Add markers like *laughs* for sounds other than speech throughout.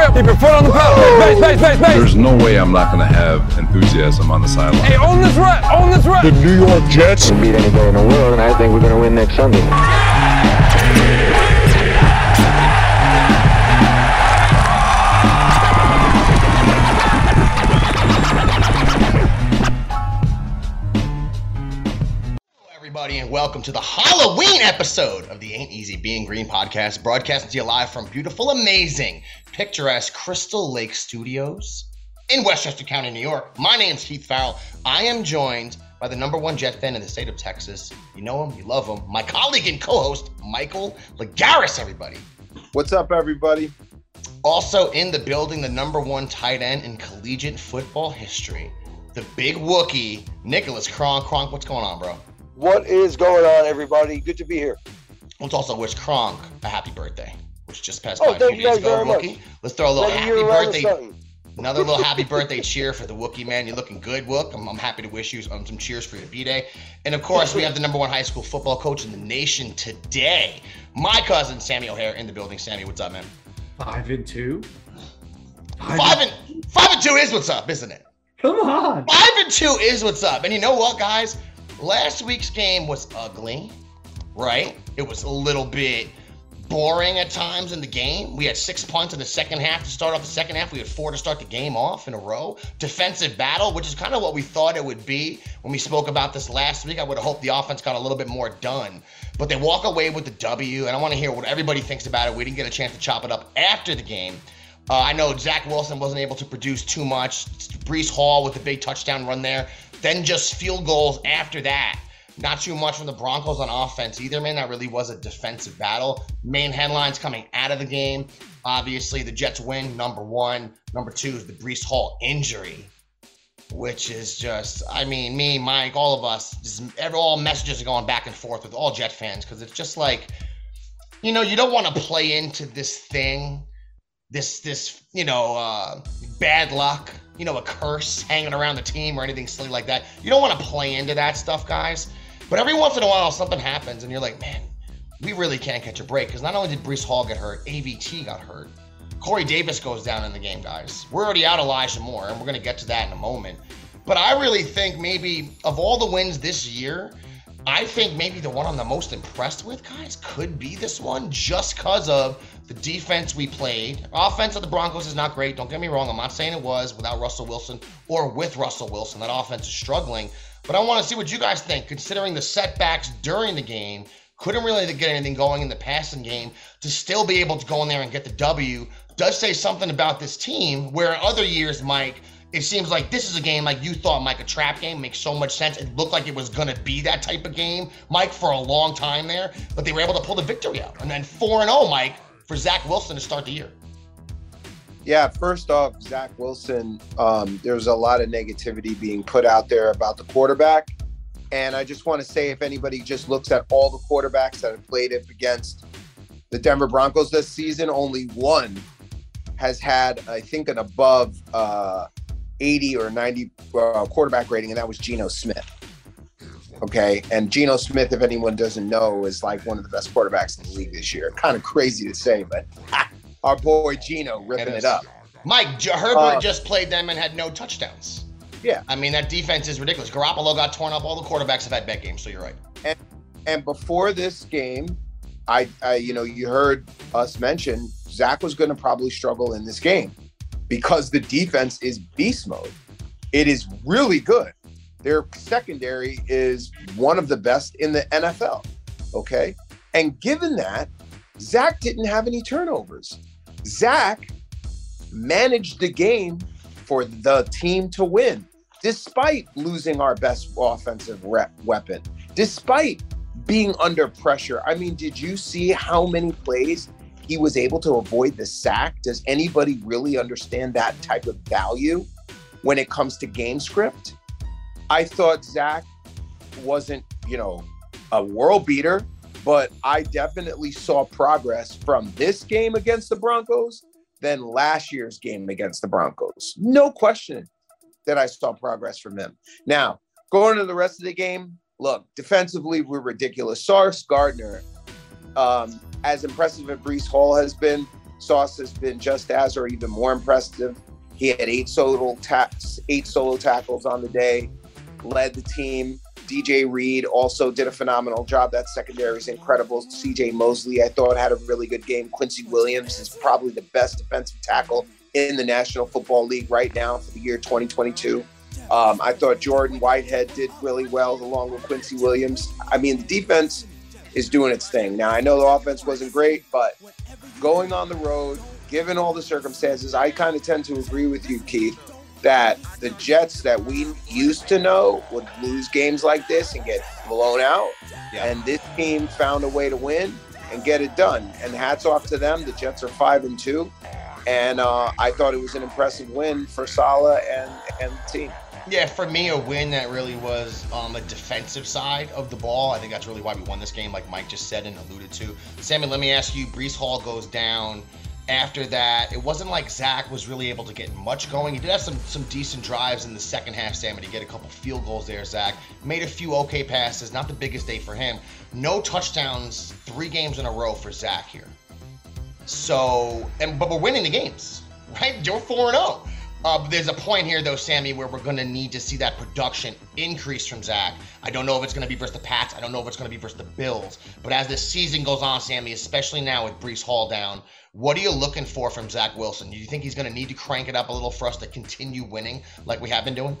up. Keep your foot on the pedal. Base, base, base, base. There's no way I'm not gonna have enthusiasm on the sideline. Hey, own this rep, own this rep. The New York Jets. Can beat anybody in the world, and I think we're going to win next Sunday. everybody, and welcome to the Halloween episode of the Ain't Easy Being Green podcast, broadcasting to you live from beautiful, amazing, picturesque Crystal Lake Studios in Westchester County, New York. My name's Keith Farrell. I am joined by the number one Jet fan in the state of Texas. You know him, you love him. My colleague and co-host, Michael Lagaris, everybody. What's up, everybody? Also in the building, the number one tight end in collegiate football history, the big Wookie, Nicholas Kronk. Kronk, what's going on, bro? What is going on, everybody? Good to be here. Let's also wish Kronk a happy birthday, which just passed Oh, by a thank few you days ago, very much. Wookie. Let's throw a little Another happy year around the birthday, another little happy *laughs* birthday cheer for the Wookie man. You're looking good, Wook. I'm, I'm happy to wish you um, some cheers for your b-day. And of course, we have the number one high school football coach in the nation today, my cousin Sammy O'Hare in the building. Sammy, what's up, man? Five and two. Five and five and two is what's up, isn't it? Come on. Five and two is what's up. And you know what, guys? Last week's game was ugly, right? It was a little bit boring at times in the game. We had six punts in the second half to start off the second half. We had four to start the game off in a row. Defensive battle, which is kind of what we thought it would be when we spoke about this last week. I would have hoped the offense got a little bit more done. But they walk away with the W, and I want to hear what everybody thinks about it. We didn't get a chance to chop it up after the game. Uh, I know Zach Wilson wasn't able to produce too much. Breece Hall with the big touchdown run there. Then just field goals after that. Not too much from the Broncos on offense either, man. That really was a defensive battle. Main headlines coming out of the game. Obviously, the Jets win, number one. Number two is the Breece Hall injury, which is just, I mean, me, Mike, all of us, just, every, all messages are going back and forth with all Jet fans because it's just like, you know, you don't want to play into this thing this this you know uh, bad luck, you know, a curse hanging around the team or anything silly like that. You don't want to play into that stuff, guys. But every once in a while, something happens, and you're like, man, we really can't catch a break because not only did Breece Hall get hurt, AVT got hurt. Corey Davis goes down in the game, guys. We're already out of Elijah Moore, and we're going to get to that in a moment. But I really think maybe of all the wins this year, I think maybe the one I'm the most impressed with, guys, could be this one just because of the defense we played. Offense of the Broncos is not great. Don't get me wrong. I'm not saying it was without Russell Wilson or with Russell Wilson. That offense is struggling. But I want to see what you guys think, considering the setbacks during the game. Couldn't really get anything going in the passing game to still be able to go in there and get the W. Does say something about this team where other years, Mike, it seems like this is a game like you thought, Mike, a trap game makes so much sense. It looked like it was going to be that type of game, Mike, for a long time there, but they were able to pull the victory out. And then 4 0, Mike, for Zach Wilson to start the year. Yeah, first off, Zach Wilson, um, there's a lot of negativity being put out there about the quarterback. And I just want to say if anybody just looks at all the quarterbacks that have played up against the Denver Broncos this season, only one has had, I think, an above uh, 80 or 90 uh, quarterback rating, and that was Geno Smith. Okay. And Geno Smith, if anyone doesn't know, is like one of the best quarterbacks in the league this year. Kind of crazy to say, but *laughs* our boy Geno ripping it up. Mike, J- Herbert Uh, just played them and had no touchdowns. Yeah. I mean, that defense is ridiculous. Garoppolo got torn up. All the quarterbacks have had bad games, so you're right. And and before this game, I, I you know, you heard us mention Zach was going to probably struggle in this game because the defense is beast mode. It is really good. Their secondary is one of the best in the NFL. Okay. And given that, Zach didn't have any turnovers. Zach managed the game for the team to win, despite losing our best offensive rep weapon, despite being under pressure. I mean, did you see how many plays he was able to avoid the sack? Does anybody really understand that type of value when it comes to game script? I thought Zach wasn't, you know, a world beater, but I definitely saw progress from this game against the Broncos than last year's game against the Broncos. No question that I saw progress from him. Now, going to the rest of the game, look, defensively, we're ridiculous. Sauce Gardner, um, as impressive as Breece Hall has been, Sauce has been just as or even more impressive. He had eight solo ta- eight solo tackles on the day, led the team. DJ Reed also did a phenomenal job. That secondary is incredible. CJ Mosley, I thought, had a really good game. Quincy Williams is probably the best defensive tackle in the National Football League right now for the year 2022. Um, I thought Jordan Whitehead did really well along with Quincy Williams. I mean, the defense is doing its thing. Now, I know the offense wasn't great, but going on the road, given all the circumstances, I kind of tend to agree with you, Keith, that the Jets that we used to know would lose games like this and get blown out. Yeah. And this team found a way to win and get it done. And hats off to them. The Jets are five and two. And uh, I thought it was an impressive win for Saleh and, and the team. Yeah, for me, a win that really was on the defensive side of the ball. I think that's really why we won this game, like Mike just said and alluded to. Sammy, let me ask you Breece Hall goes down. After that, it wasn't like Zach was really able to get much going. He did have some some decent drives in the second half, Sammy, he get a couple field goals there, Zach. Made a few okay passes, not the biggest day for him. No touchdowns, three games in a row for Zach here. So, and but we're winning the games, *laughs* right? We're 4 0. Uh, there's a point here, though, Sammy, where we're going to need to see that production increase from Zach. I don't know if it's going to be versus the Pats. I don't know if it's going to be versus the Bills. But as this season goes on, Sammy, especially now with Breece Hall down, what are you looking for from Zach Wilson? Do you think he's going to need to crank it up a little for us to continue winning like we have been doing?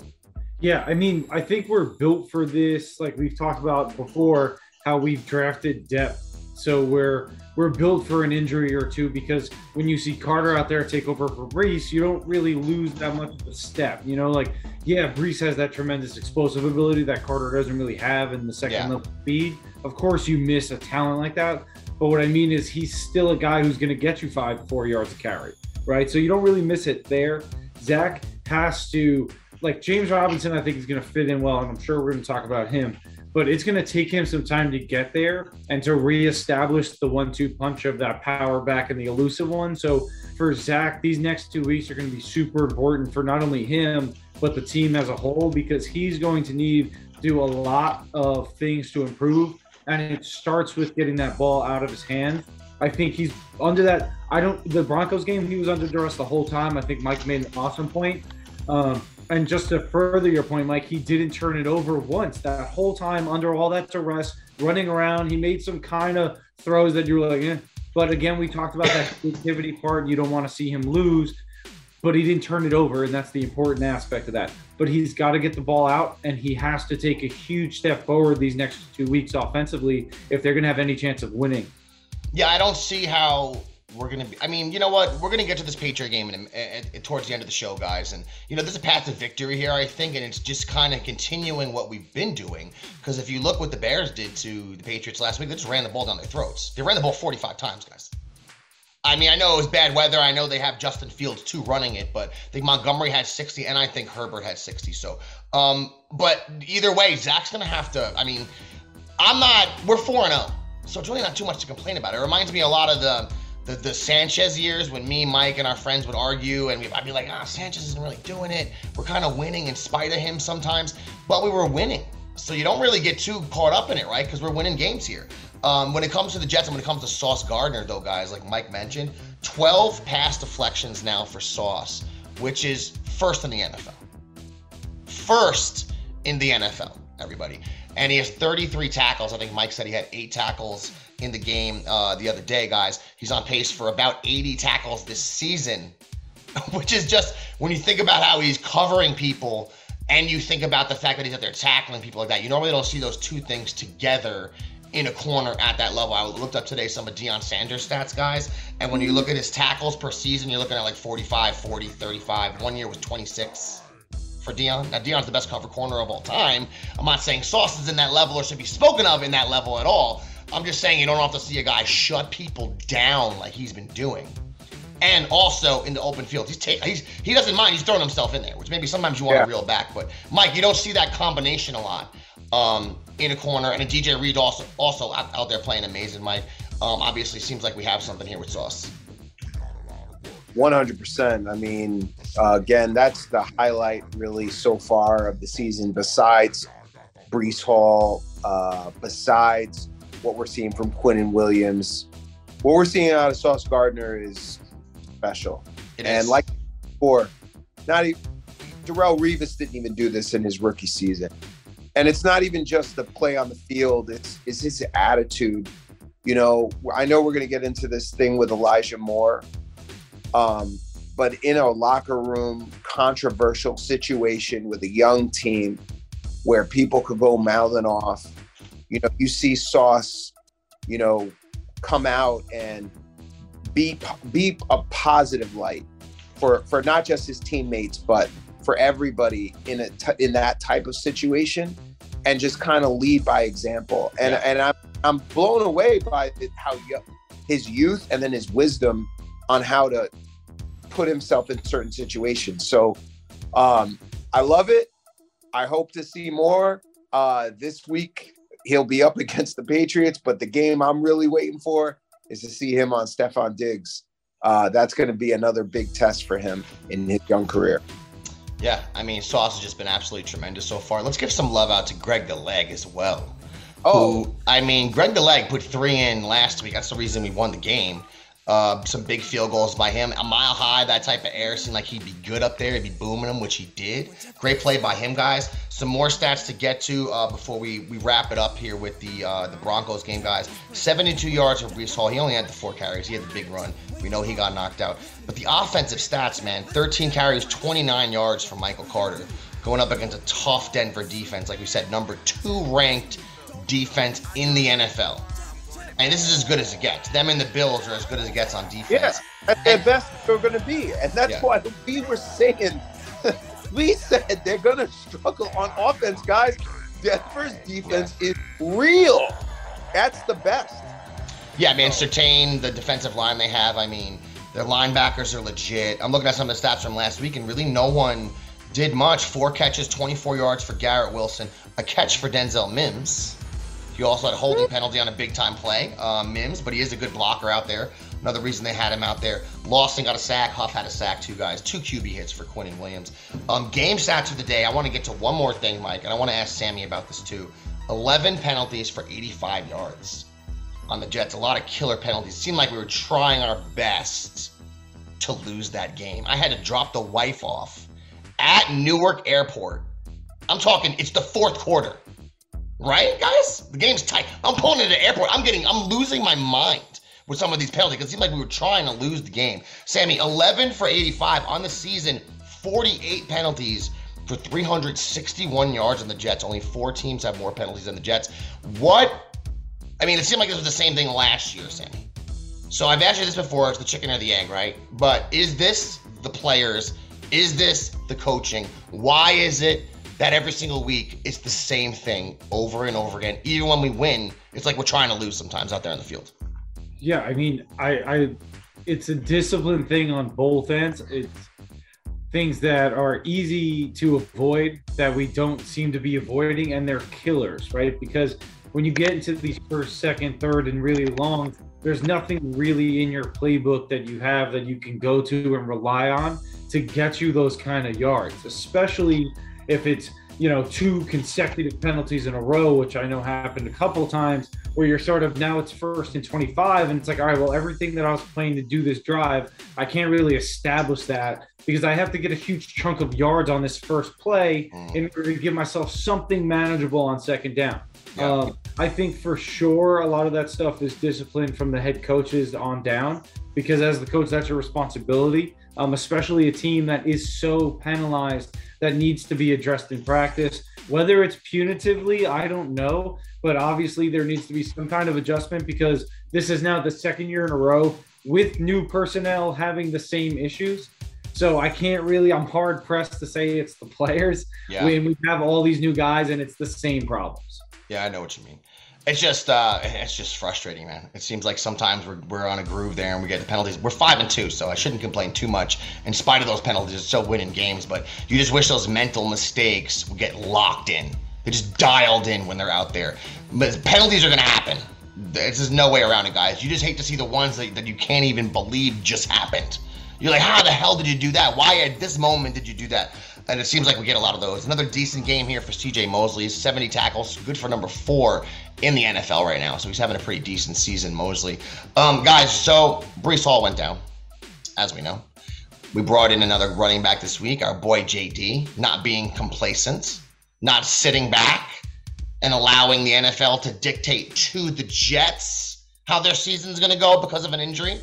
Yeah, I mean, I think we're built for this. Like we've talked about before, how we've drafted depth. So we're we're built for an injury or two because when you see Carter out there take over for Breece, you don't really lose that much of a step. You know, like yeah, Breece has that tremendous explosive ability that Carter doesn't really have in the second Yeah. level speed. Of course, you miss a talent like that, but what I mean is he's still a guy who's going to get you five, four yards of carry, right? So you don't really miss it there. Zach has to like James Robinson. I think is going to fit in well, and I'm sure we're going to talk about him but it's going to take him some time to get there and to reestablish the one-two punch of that power back and the elusive one. So for Zach, these next two weeks are going to be super important for not only him but the team as a whole because he's going to need to do a lot of things to improve, and it starts with getting that ball out of his hand. I think he's under that. I don't. The Broncos game, he was under duress the whole time. I think Mike made an awesome point. Um, and just to further your point, Mike, he didn't turn it over once that whole time under all that duress, running around. He made some kind of throws that you were like, eh. But again, we talked about that creativity part. You don't want to see him lose, but he didn't turn it over, and that's the important aspect of that. But he's got to get the ball out, and he has to take a huge step forward these next two weeks offensively if they're going to have any chance of winning. Yeah, I don't see how we're gonna be. I mean, you know what? We're gonna get to this Patriot game in, a- a- towards the end of the show, guys. And you know, there's a path to victory here, I think, and it's just kind of continuing what we've been doing. Because if you look what the Bears did to the Patriots last week, they just ran the ball down their throats. They ran the ball 45 times, guys. I mean, I know it was bad weather. I know they have Justin Fields too running it, but I think Montgomery had 60, and I think Herbert had 60. So, um, but either way, Zach's gonna have to. I mean, I'm not. We're four and zero, so it's really not too much to complain about. It reminds me a lot of the the, the Sanchez years when me, Mike, and our friends would argue, and we, I'd be like, ah, Sanchez isn't really doing it. We're kind of winning in spite of him sometimes, but we were winning. So you don't really get too caught up in it, right? Because we're winning games here. Um, when it comes to the Jets and when it comes to Sauce Gardner, though, guys, like Mike mentioned, 12 pass deflections now for Sauce, which is first in the NFL. First in the NFL, everybody. And he has 33 tackles. I think Mike said he had eight tackles in the game uh, the other day, guys. He's on pace for about 80 tackles this season, *laughs* which is just when you think about how he's covering people and you think about the fact that he's out there tackling people like that, you normally don't see those two things together in a corner at that level. I looked up today some of Deion Sanders stats, guys, and when you look at his tackles per season, you're looking at like 45, 40, 35. One year was 26 for Deion. Now Deion's the best cover corner of all time. I'm not saying Sauce is in that level or should be spoken of in that level at all. I'm just saying you don't have to see a guy shut people down like he's been doing. and also in the open field. He's, ta- he's he doesn't mind. He's throwing himself in there, which maybe sometimes you want Yeah. to reel back. But Mike, you don't see that combination a lot um, in a corner, and a DJ Reed also also out, out there playing amazing. Mike, um, obviously seems like we have something here with Sauce. One hundred percent. I mean, uh, again, that's the highlight really so far of the season. Besides Breece Hall, uh, besides what we're seeing from Quinton Williams, what we're seeing out of Sauce Gardner is special. It and is. like before, not even Darrelle Revis didn't even do this in his rookie season. And it's not even just the play on the field; it's it's his attitude. You know, I know we're going to get into this thing with Elijah Moore, um, but in a locker room controversial situation with a young team where people could go mouthing off, you know, you see Sauce, you know, come out and be be a positive light for for not just his teammates but for everybody in a t- in that type of situation and just kind of lead by example. And Yeah. and I'm I'm blown away by how his youth and then his wisdom on how to put himself in certain situations. So um I love it. I hope to see more. Uh this week he'll be up *laughs* against the Patriots but the game I'm really waiting for is to see him on Stefon Diggs. Uh, that's going to be another big test for him in his young career. Yeah, I mean, Sauce has just been absolutely tremendous so far. Let's give some love out to Greg the Leg as well. Oh, who- I mean, Greg the Leg put three in last week. That's the reason we won the game. Uh, some big field goals by him. A mile high, that type of air seemed like he'd be good up there. He'd be booming them, which he did. Great play by him, guys. Some more stats to get to uh, before we, we wrap it up here with the uh, the Broncos game, guys. 72 yards for Breece Hall. He only had the four carries. He had the big run. We know he got knocked out. But the offensive stats, man 13 carries, 29 yards for Michael Carter. Going up against a tough Denver defense, like we said, number two ranked defense in the NFL. And this is as good as it gets. Them and the Bills are as good as it gets on defense. yeah, at their best they're going to be, and that's Yeah. why we were saying. *laughs* we said they're going to struggle on offense, guys. Denver's defense is real. That's the best. Yeah, man, Surtain, the defensive line they have, I mean, their linebackers are legit. I'm looking at some of the stats from last week, and really no one did much. Four catches, 24 yards for Garrett Wilson, a catch for Denzel Mims. He also had a holding penalty on a big time play, uh, Mims, but he is a good blocker out there. Another reason they had him out there. Lawson got a sack. Huff had a sack, two guys. Two QB hits for Quincy Williams. Um, game stats of the day. I want to get to one more thing, Mike, and I want to ask Sammy about this too. 11 penalties for 85 yards on the Jets. A lot of killer penalties. It seemed like we were trying our best to lose that game. I had to drop the wife off at Newark Airport. I'm talking, it's the fourth quarter. Right, guys? The game's tight. I'm pulling into the airport. I'm getting, I'm losing my mind with some of these penalties it seemed like we were trying to lose the game. Sammy, 11 for 85 on the season, 48 penalties for 361 yards on the Jets. Only four teams have more penalties than the Jets. What? I mean, it seemed like this was the same thing last year, Sammy. So I've asked you this before. It's the chicken or the egg, right? But is this the players? Is this the coaching? Why is it that every single week it's the same thing over and over again? Even when we win, it's like we're trying to lose sometimes out there in the field. Yeah, I mean, I, I, it's a discipline thing on both ends. It's things that are easy to avoid that we don't seem to be avoiding, and they're killers, right? Because when you get into these first, second, third, and really long, there's nothing really in your playbook that you have that you can go to and rely on to get you those kind of yards, especially if it's you know two consecutive penalties in a row, which I know happened a couple times, where you're sort of now it's first and 25, and it's like all right, well everything that I was planning to do this drive, I can't really establish that because I have to get a huge chunk of yards on this first play in order to give myself something manageable on second down. Yeah. Um, I think for sure a lot of that stuff is discipline from the head coaches on down because as the coach, that's your responsibility, um, especially a team that is so penalized that needs to be addressed in practice. Whether it's punitively, I don't know, but obviously there needs to be some kind of adjustment because this is now the second year in a row with new personnel having the same issues. So I can't really, I'm hard pressed to say it's the players Yeah. when we have all these new guys and it's the same problems. Yeah, I know what you mean. It's just uh it's just frustrating, man. It seems like sometimes we're, we're on a groove there and we get the penalties. We're five and two, so I shouldn't complain too much in spite of those penalties. It's still winning games, but you just wish those mental mistakes would get locked in. They just dialed in when they're out there. But penalties are gonna happen. There's just no way around it, guys. You just hate to see the ones that, that you can't even believe just happened. You're like, how the hell did you do that? Why at this moment did you do that? And it seems like we get a lot of those. Another decent game here for CJ Mosley. 70 tackles, good for number four in the NFL right now. So he's having a pretty decent season, Mosley. Um, guys, so Brees Hall went down, as we know. We brought in another running back this week, our boy JD, not being complacent, not sitting back and allowing the NFL to dictate to the Jets how their season's going to go because of an injury.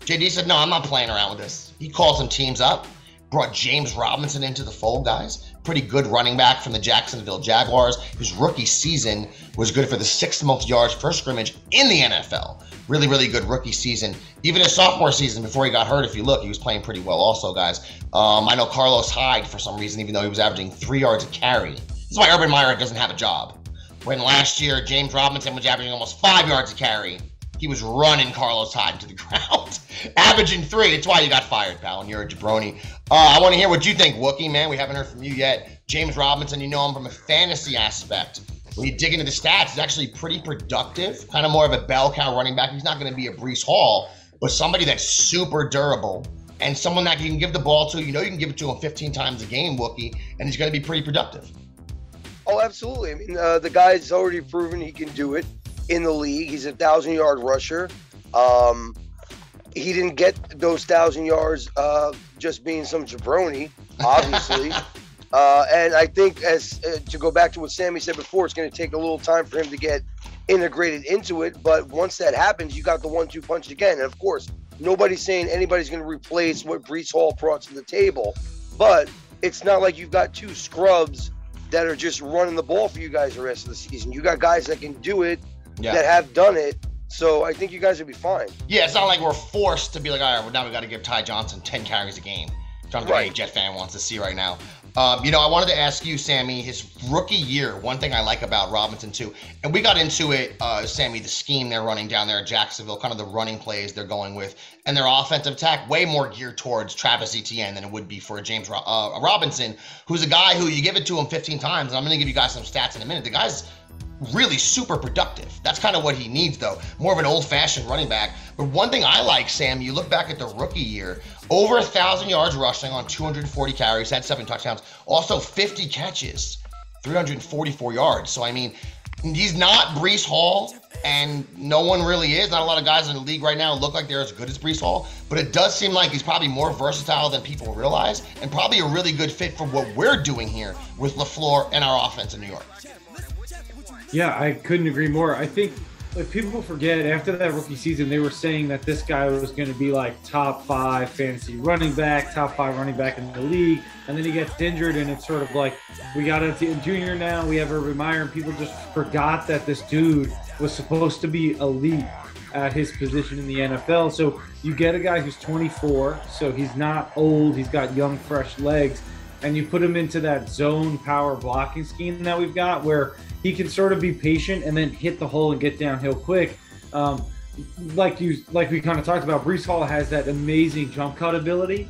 JD said, No, I'm not playing around with this. He called some teams up, brought James Robinson into the fold, guys. Pretty good running back from the Jacksonville Jaguars. His rookie season was good for the sixth most yards per scrimmage in the NFL. Really, really good rookie season. Even his sophomore season before he got hurt, if you look, he was playing pretty well also, guys. Um, I know Carlos Hyde, for some reason, even though he was averaging three yards a carry. This is why Urban Meyer doesn't have a job. When last year, James Robinson was averaging almost five yards a carry he was running Carlos Hyde to the *laughs* ground, averaging three. That's why you got fired, pal, and you're a jabroni. Uh, I want to hear what you think, Wookie, man. We haven't heard from you yet. James Robinson, you know him from a fantasy aspect. When you dig into the stats, he's actually pretty productive, kind of more of a bell cow running back. He's not going to be a Breece Hall, but somebody that's super durable and someone that you can give the ball to. You know you can give it to him 15 times a game, Wookie, and he's going to be pretty productive. Oh, absolutely. I mean, uh, the guy's already proven he can do it in the league. He's a thousand yard rusher. Um, he didn't get those thousand yards uh, just being some jabroni, obviously. *laughs* uh, and I think, as uh, to go back to what Sammy said before, it's going to take a little time for him to get integrated into it. But once that happens, you got the one-two punch again. And of course, nobody's saying anybody's going to replace what Breece Hall brought to the table. But it's not like you've got two scrubs that are just running the ball for you guys the rest of the season. You got guys that can do it Yeah. that have done it. So I think you guys will be fine. Yeah, it's not like we're forced to be like, all right, well, now we got to give Ty Johnson 10 carries a game. John Right. Jet fan wants to see right now. Um, you know, I wanted to ask you, Sammy, his rookie year. One thing I like about Robinson too, and we got into it, uh, Sammy, the scheme they're running down there at Jacksonville, kind of the running plays they're going with, and their offensive attack way more geared towards Travis Etienne than it would be for a James Ro- uh, Robinson, who's a guy who you give it to him 15 times. And I'm going to give you guys some stats in a minute. The guy's really super productive. That's kind of what he needs, though. More of an old fashioned running back. But one thing I like, Sam, you look back at the rookie year, over a thousand yards rushing on 240 carries, had seven touchdowns, also 50 catches, 344 yards. So, I mean, he's not Breece Hall, and no one really is. Not a lot of guys in the league right now look like they're as good as Breece Hall, but it does seem like he's probably more versatile than people realize, and probably a really good fit for what we're doing here with LaFleur and our offense in New York. Yeah, I couldn't agree more. I think like people forget after that rookie season, they were saying that this guy was going to be like top five fantasy running back, top five running back in the league, and then he gets injured, and it's sort of like we got a junior now, we have Urban Meyer, and people just forgot that this dude was supposed to be elite at his position in the NFL. So you get a guy who's 24, so he's not old, he's got young, fresh legs, and you put him into that zone power blocking scheme that we've got where he can sort of be patient and then hit the hole and get downhill quick. Um, like you, like we kind of talked about, Breece Hall has that amazing jump cut ability,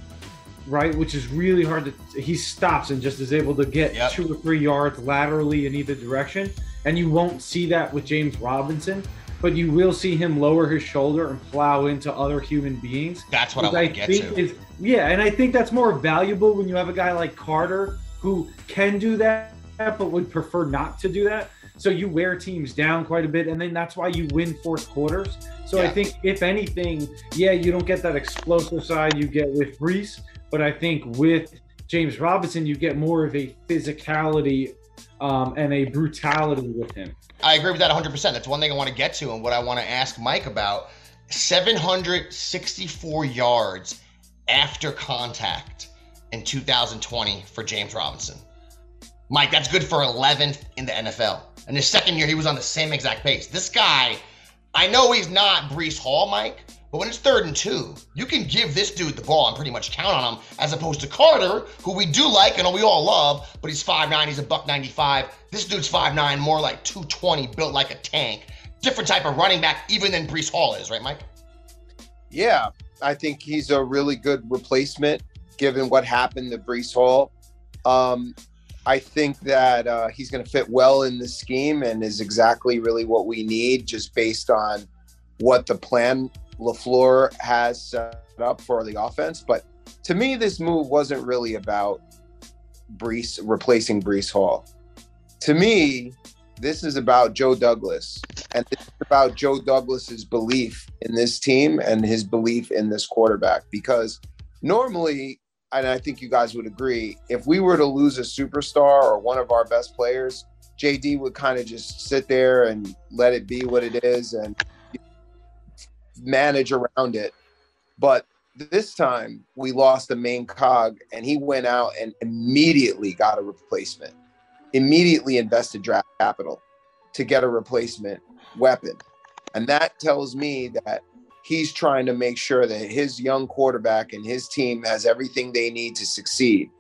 right? Which is really hard to. He stops and just is able to get Yep. two or three yards laterally in either direction, and you won't see that with James Robinson, but you will see him lower his shoulder and plow into other human beings. That's what I to get to. is yeah, and I think that's more valuable when you have a guy like Carter who can do that, but would prefer not to do that. So you wear teams down quite a bit, and then that's why you win fourth quarters. So I think if anything, yeah, you don't get that explosive side you get with Breece, but I think with James Robinson, you get more of a physicality um, and a brutality with him. I agree with that 100%. That's one thing I want to get to and what I want to ask Mike about. 764 yards after contact in 2020 for James Robinson. Mike, that's good for 11th in the NFL. And his second year, he was on the same exact pace. This guy, I know he's not Breece Hall, Mike, But when it's third and two, you can give this dude the ball and pretty much count on him, as opposed to Carter, who we do like and we all love, but he's 5'9, he's a buck 95. This dude's 5'9, more like 220, built like a tank. Different type of running back, even than Breece Hall is, right, Mike? Yeah, I think he's a really good replacement given what happened to Breece Hall. Um, I think that uh, he's going to fit well in the scheme and is exactly really what we need, just based on what the plan LaFleur has set up for the offense. But to me, this move wasn't really about Breece replacing Breece Hall. To me, this is about Joe Douglas, and this is about Joe Douglas's belief in this team and his belief in this quarterback. Because normally, and I think you guys would agree, if we were to lose a superstar or one of our best players, JD would kind of just sit there and let it be what it is and manage around it. But this time we lost the main cog and he went out and immediately got a replacement, immediately invested draft capital to get a replacement weapon. And that tells me that he's trying to make sure that his young quarterback and his team has everything they need to succeed.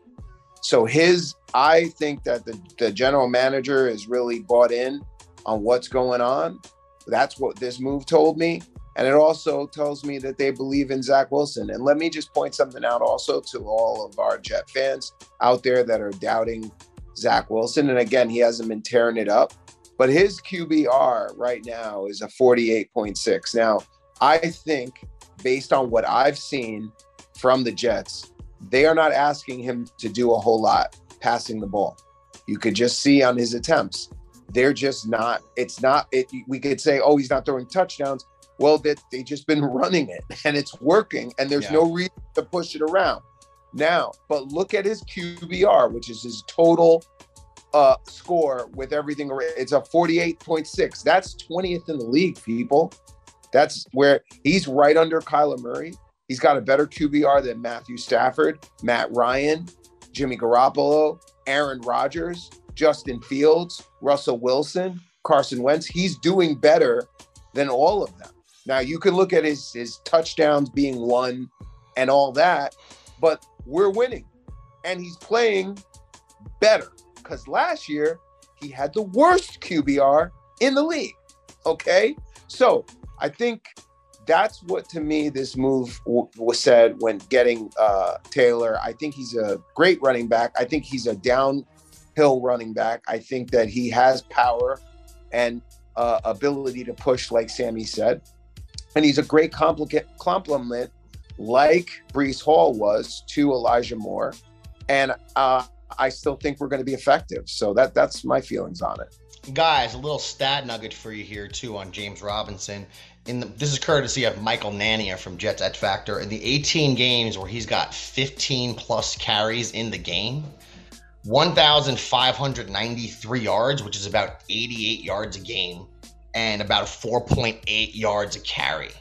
So his I think that the, the general manager is really bought in on what's going on. That's what this move told me. And it also tells me that they believe in Zach Wilson. And let me just point something out also to all of our Jet fans out there that are doubting Zach Wilson. And again, he hasn't been tearing it up, but his QBR right now is a 48.6. Now, I think based on what I've seen from the Jets, they are not asking him to do a whole lot passing the ball. You could just see on his attempts. They're just not, it's not, it, we could say, oh, he's not throwing touchdowns well, that they just been *laughs* running it and it's working, and there's Yeah. no reason to push it around now. But look at his QBR, which is his total uh score with everything. It's a 48.6. That's 20th in the league, people. That's where he's right under Kyler Murray. He's got a better QBR than Matthew Stafford, Matt Ryan, Jimmy Garoppolo, Aaron Rodgers, Justin Fields, Russell Wilson, Carson Wentz. He's doing better than all of them. Now you can look at his his touchdowns being won and all that, but we're winning. And he's playing better because last year he had the worst QBR in the league. Okay. So I think that's what to me this move w- was said when getting uh, Taylor. I think he's a great running back. I think he's a downhill running back. I think that he has power and uh, ability to push, like Sammy said. And he's a great compliment, like Breece Hall was to Elijah Moore. And uh, I still think we're going to be effective. So that that's my feelings on it. Guys, a little stat nugget for you here too on James Robinson. In the, this is courtesy of Michael Nania from Jets X-Factor. In the 18 games where he's got 15 plus carries in the game, 1,593 yards, which is about 88 yards a game, and about 4.8 yards a carry.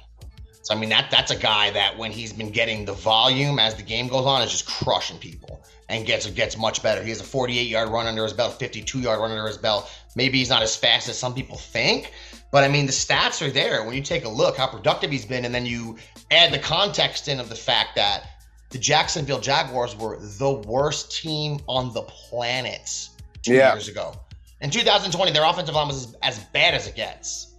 So I mean that that's a guy that when he's been getting the volume as the game goes on is just crushing people and gets gets much better. He has a 48 yard run under his belt, 52 yard run under his belt. Maybe he's not as fast as some people think, but I mean the stats are there when you take a look how productive he's been, and then you add the context in of the fact that the Jacksonville Jaguars were the worst team on the planet two Yeah. years ago. In 2020, their offensive line was as, as bad as it gets.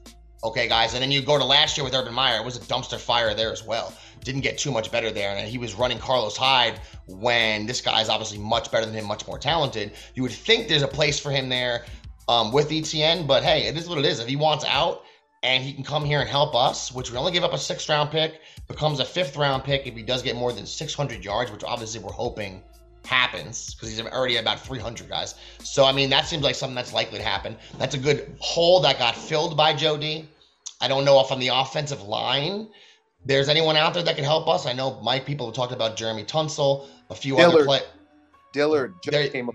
Okay, guys, and then you go to last year with Urban Meyer. It was a dumpster fire there as well. Didn't get too much better there, and he was running Carlos Hyde when this guy's obviously much better than him, much more talented. You would think there's a place for him there um, with Etienne, but hey, it is what it is. If he wants out and he can come here and help us, which we only give up a sixth round pick, becomes a fifth round pick if he does get more than 600 yards, which obviously we're hoping happens because he's already about 300 guys. So I mean that seems like something that's likely to happen. That's a good hole that got filled by JD. I don't know if on the offensive line there's anyone out there that can help us. I know Mike people have talked about Laremy Tunsil, a few other Dillard. play. Dillard just There- came up.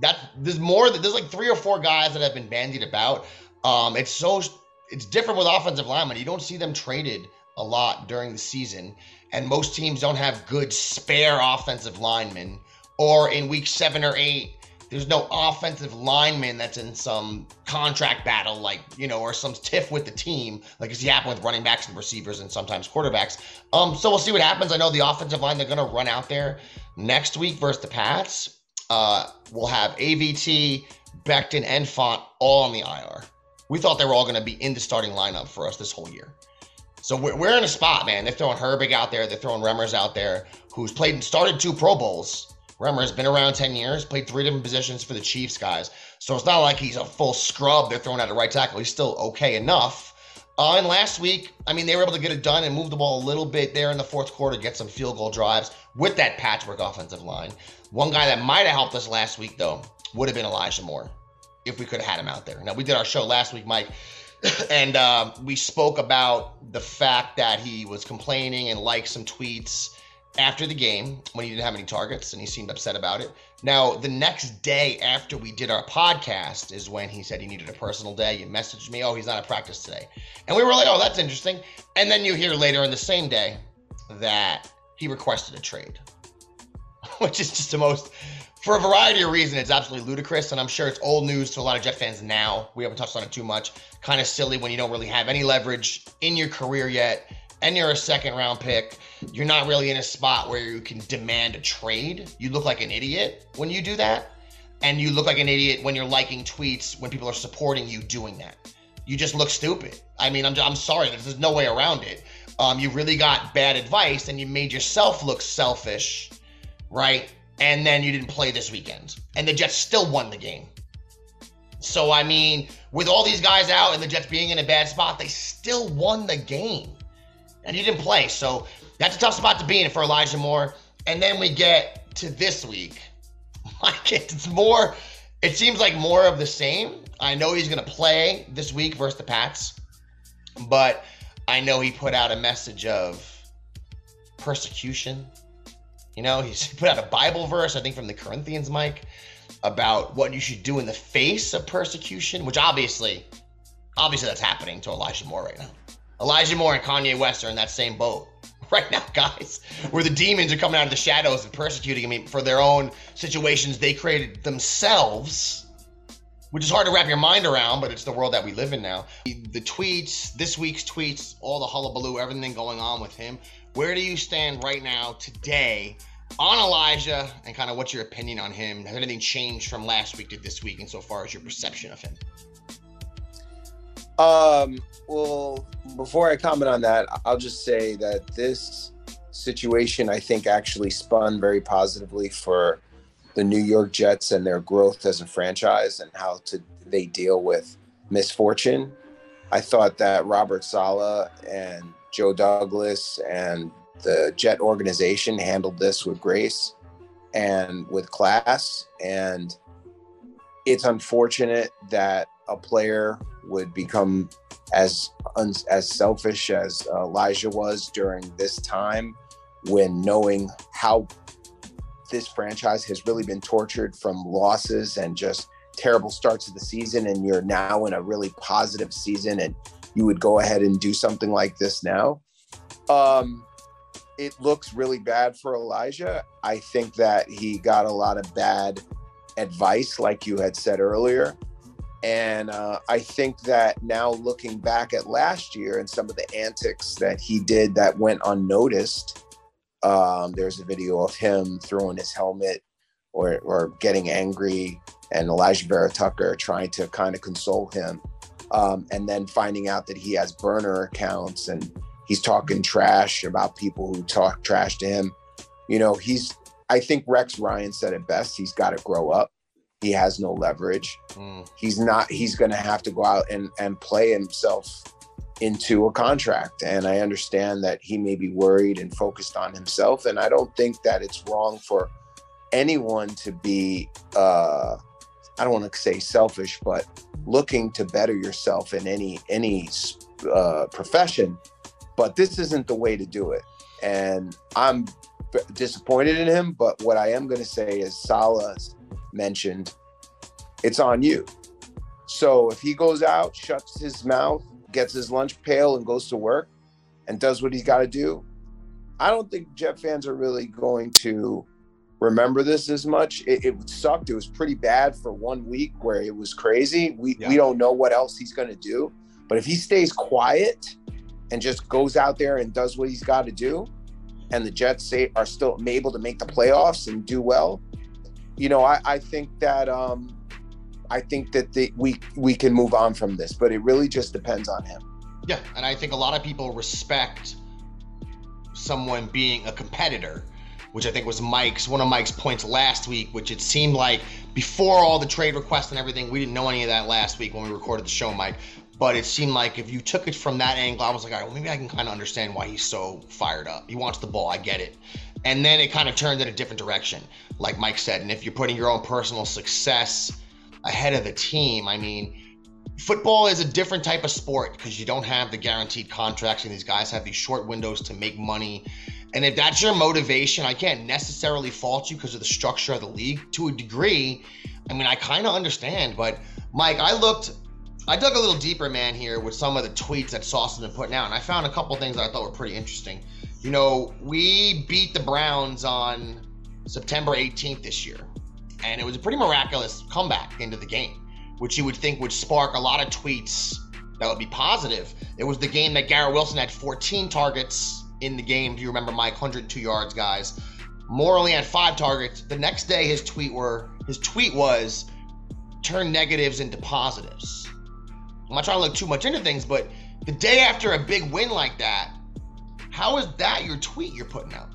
That there's more. There's like three or four guys that have been bandied about. Um, it's so it's different with offensive linemen. You don't see them traded a lot during the season, and most teams don't have good spare offensive linemen. Or in week seven or eight, There's no offensive lineman that's in some contract battle, like, you know, or some tiff with the team, like it's happened with running backs and receivers and sometimes quarterbacks. Um, so we'll see what happens. I know the offensive line, they're to run out there next week versus the Pats. Uh, we'll have AVT, Becton, and Fant all on the IR. We thought they were all going to be in the starting lineup for us this whole year. So we're, we're in a spot, man. They're throwing Herbig out there. They're throwing Remmers out there, who's played and started two Pro Bowls. Remmer has been around 10 years, played three different positions for the Chiefs guys. So it's not like he's a full scrub they're throwing at a right tackle. He's still okay enough. Uh, and last week, I mean, they were able to get it done and move the ball a little bit there in the fourth quarter, get some field goal drives with that patchwork offensive line. One guy that might have helped us last week, though, would have been Elijah Moore if we could have had him out there. Now, we did our show last week, Mike, *coughs* and uh, we spoke about the fact that he was complaining and liked some tweets after the game when he didn't have any targets and he seemed upset about it. Now, the next day after we did our podcast is when he said he needed a personal day. You messaged me, oh, he's not at practice today. And we were like, oh, that's interesting. And then you hear later in the same day that he requested a trade, *laughs* which is just the most, for a variety of reasons, it's absolutely ludicrous. And I'm sure it's old news to a lot of Jet fans now. We haven't touched on it too much. Kind of silly when you don't really have any leverage in your career yet and you're a second round pick, you're not really in a spot where you can demand a trade. You look like an idiot when you do that. And you look like an idiot when you're liking tweets when people are supporting you doing that. You just look stupid. I mean, I'm, I'm sorry, there's no way around it. Um, you really got bad advice and you made yourself look selfish, right? And then you didn't play this weekend. And the Jets still won the game. So, I mean, with all these guys out and the Jets being in a bad spot, they still won the game and he didn't play. So that's a tough spot to be in for Elijah Moore. And then we get to this week. *laughs* Like it's more, it seems like more of the same. I know he's going to play this week versus the Pats, but I know he put out a message of persecution. You know, *laughs* he's put out a Bible verse, I think from the Corinthians, Mike, about what you should do in the face of persecution, which obviously, obviously that's happening to Elijah Moore right now. Elijah Moore and Kanye West are in that same boat *laughs* right now, guys, where the demons are coming out of the shadows and persecuting me for their own situations they created themselves, which is hard to wrap your mind around, but it's the world that we live in now. The tweets, this week's tweets, all the hullabaloo, everything going on with him. Where do you stand right now, today, on Elijah, and kind of what's your opinion on him? Has anything changed from last week to this week insofar as your perception of him? Um, well, before I comment on that, I'll just say that this situation, I think, actually spun very positively for the New York Jets and their growth as a franchise and how to they deal with misfortune. I thought that Robert Saleh and Joe Douglas and the Jet organization handled this with grace and with class. And it's unfortunate that a player would become as as selfish as Elijah was during this time when knowing how this franchise has really been tortured from losses and just terrible starts of the season and you're now in a really positive season and you would go ahead and do something like this now. Um it looks really bad for Elijah. I think that he got a lot of bad advice like you had said earlier. And uh, I think that now looking back at last year and some of the antics that he did that went unnoticed, um, there's a video of him throwing his helmet or, or getting angry and Alijah Vera-Tucker trying to kind of console him. Um, and then finding out that he has burner accounts and he's talking trash about people who talk trash to him. You know, he's, I think Rex Ryan said it best. He's got to grow up he has no leverage. Mm. He's not. He's going to have to go out and and play himself into a contract. And I understand that he may be worried and focused on himself. And I don't think that it's wrong for anyone to be. Uh, I don't want to say selfish, but looking to better yourself in any any uh, profession. But this isn't the way to do it. And I'm disappointed in him. But what I am going to say is Saleh mentioned, it's on you. So if he goes out, shuts his mouth, gets his lunch pail, and goes to work and does what he's got to do, I don't think Jet fans are really going to remember this as much. It, it sucked. It was pretty bad for one week where it was crazy. We Yeah. we don't know what else he's going to do. But if he stays quiet and just goes out there and does what he's got to do, and the Jets say are still able to make the playoffs and do well, you know, I, I think that um, I think that the, we we can move on from this. But it really just depends on him. Yeah, and I think a lot of people respect someone being a competitor, which I think was Mike's one of Mike's points last week, which it seemed like before all the trade requests and everything, we didn't know any of that last week when we recorded the show, Mike. But it seemed like if you took it from that angle, I was like, all right, well, maybe I can kind of understand why he's so fired up. He wants the ball, I get it. And then it kind of turned in a different direction, like Mike said. And if you're putting your own personal success ahead of the team, I mean, football is a different type of sport because you don't have the guaranteed contracts and these guys have these short windows to make money and if that's your motivation i can't necessarily fault you because of the structure of the league to a degree i mean i kind of understand but mike i looked i dug a little deeper man here with some of the tweets that sauce has been putting out and i found a couple things that i thought were pretty interesting you know we beat the browns on september 18th this year and it was a pretty miraculous comeback into the game which you would think would spark a lot of tweets that would be positive. It was the game that Garrett Wilson had 14 targets in the game. Do you remember Mike? 102 yards, guys. Moore only had five targets. The next day, his tweet were his tweet was turn negatives into positives. I'm not trying to look too much into things, but the day after a big win like that, how is that your tweet you're putting out?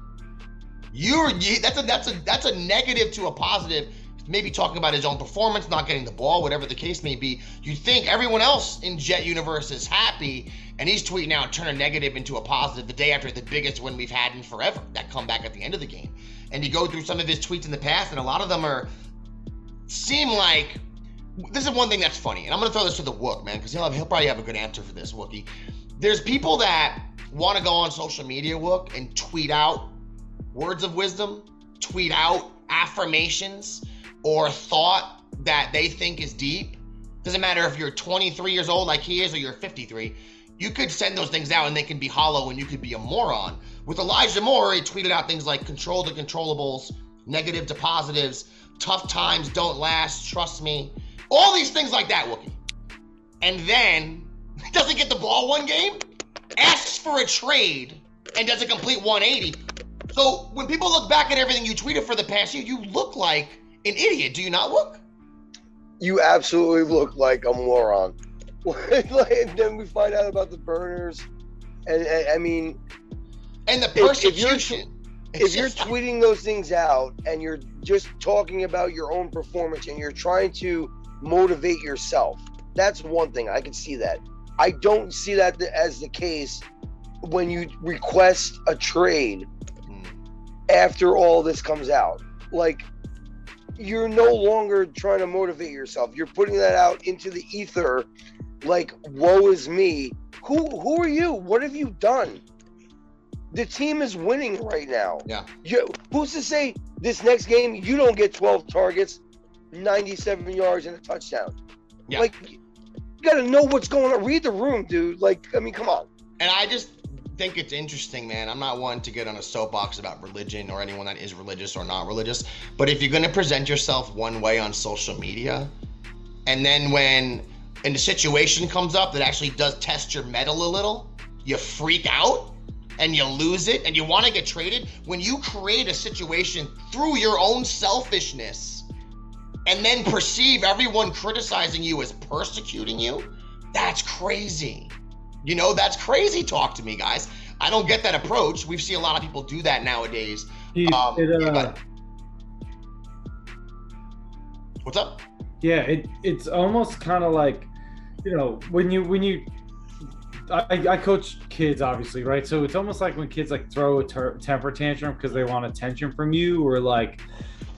You're you, that's a that's a that's a negative to a positive maybe talking about his own performance, not getting the ball, whatever the case may be. You'd think everyone else in Jet Universe is happy, and he's tweeting out, turn a negative into a positive the day after the biggest win we've had in forever, that comeback at the end of the game. And you go through some of his tweets in the past, and a lot of them are seem like this is one thing that's funny, and I'm gonna throw this to the Wook, man, because he'll, have- he'll probably have a good answer for this, Wookie. There's people that want to go on social media, Wook, and tweet out words of wisdom, tweet out affirmations, or thought that they think is deep. Doesn't matter if you're 23 years old like he is or you're 53. You could send those things out and they can be hollow and you could be a moron. With Elijah Moore, he tweeted out things like control the controllables, negative to positives, tough times don't last, trust me. All these things like that, Wookie. And then *laughs* doesn't get the ball one game, asks for a trade, and does a complete 180. So when people look back at everything you tweeted for the past year, you look like an idiot. Do you not look? You absolutely look like a moron. *laughs* and then we find out about the burners, and, and I mean, And the If- if you're- persecution. if you're *laughs* tweeting those things out and you're just talking about your own performance and you're trying to motivate yourself, that's one thing. I can see that. I don't see that as the case when you request a trade Hmm. after all this comes out. Like, you're no longer trying to motivate yourself. You're putting that out into the ether, like, woe is me. Who who are you? What have you done? The team is winning right now. Yeah. You, who's to say this next game you don't get 12 targets, 97 yards, and a touchdown? Yeah. Like, you gotta know what's going on. Read the room, dude. Like, I mean, come on. And I just think it's interesting, man. I'm not one to get on a soapbox about religion or anyone that is religious or not religious. But if you're going to present yourself one way on social media, and then when and the situation comes up that actually does test your mettle a little, you freak out and you lose it and you want to get traded, when you create a situation through your own selfishness and then perceive everyone criticizing you as persecuting you, that's crazy. You know, that's crazy talk to me, guys. I don't get that approach. We've seen a lot of people do that nowadays. He- Um, it, uh, but- What's up? Yeah, it it's almost kind of like, you know, when you when you, I, I coach kids obviously, right? So it's almost like when kids like throw a ter- temper tantrum because they want attention from you, or like,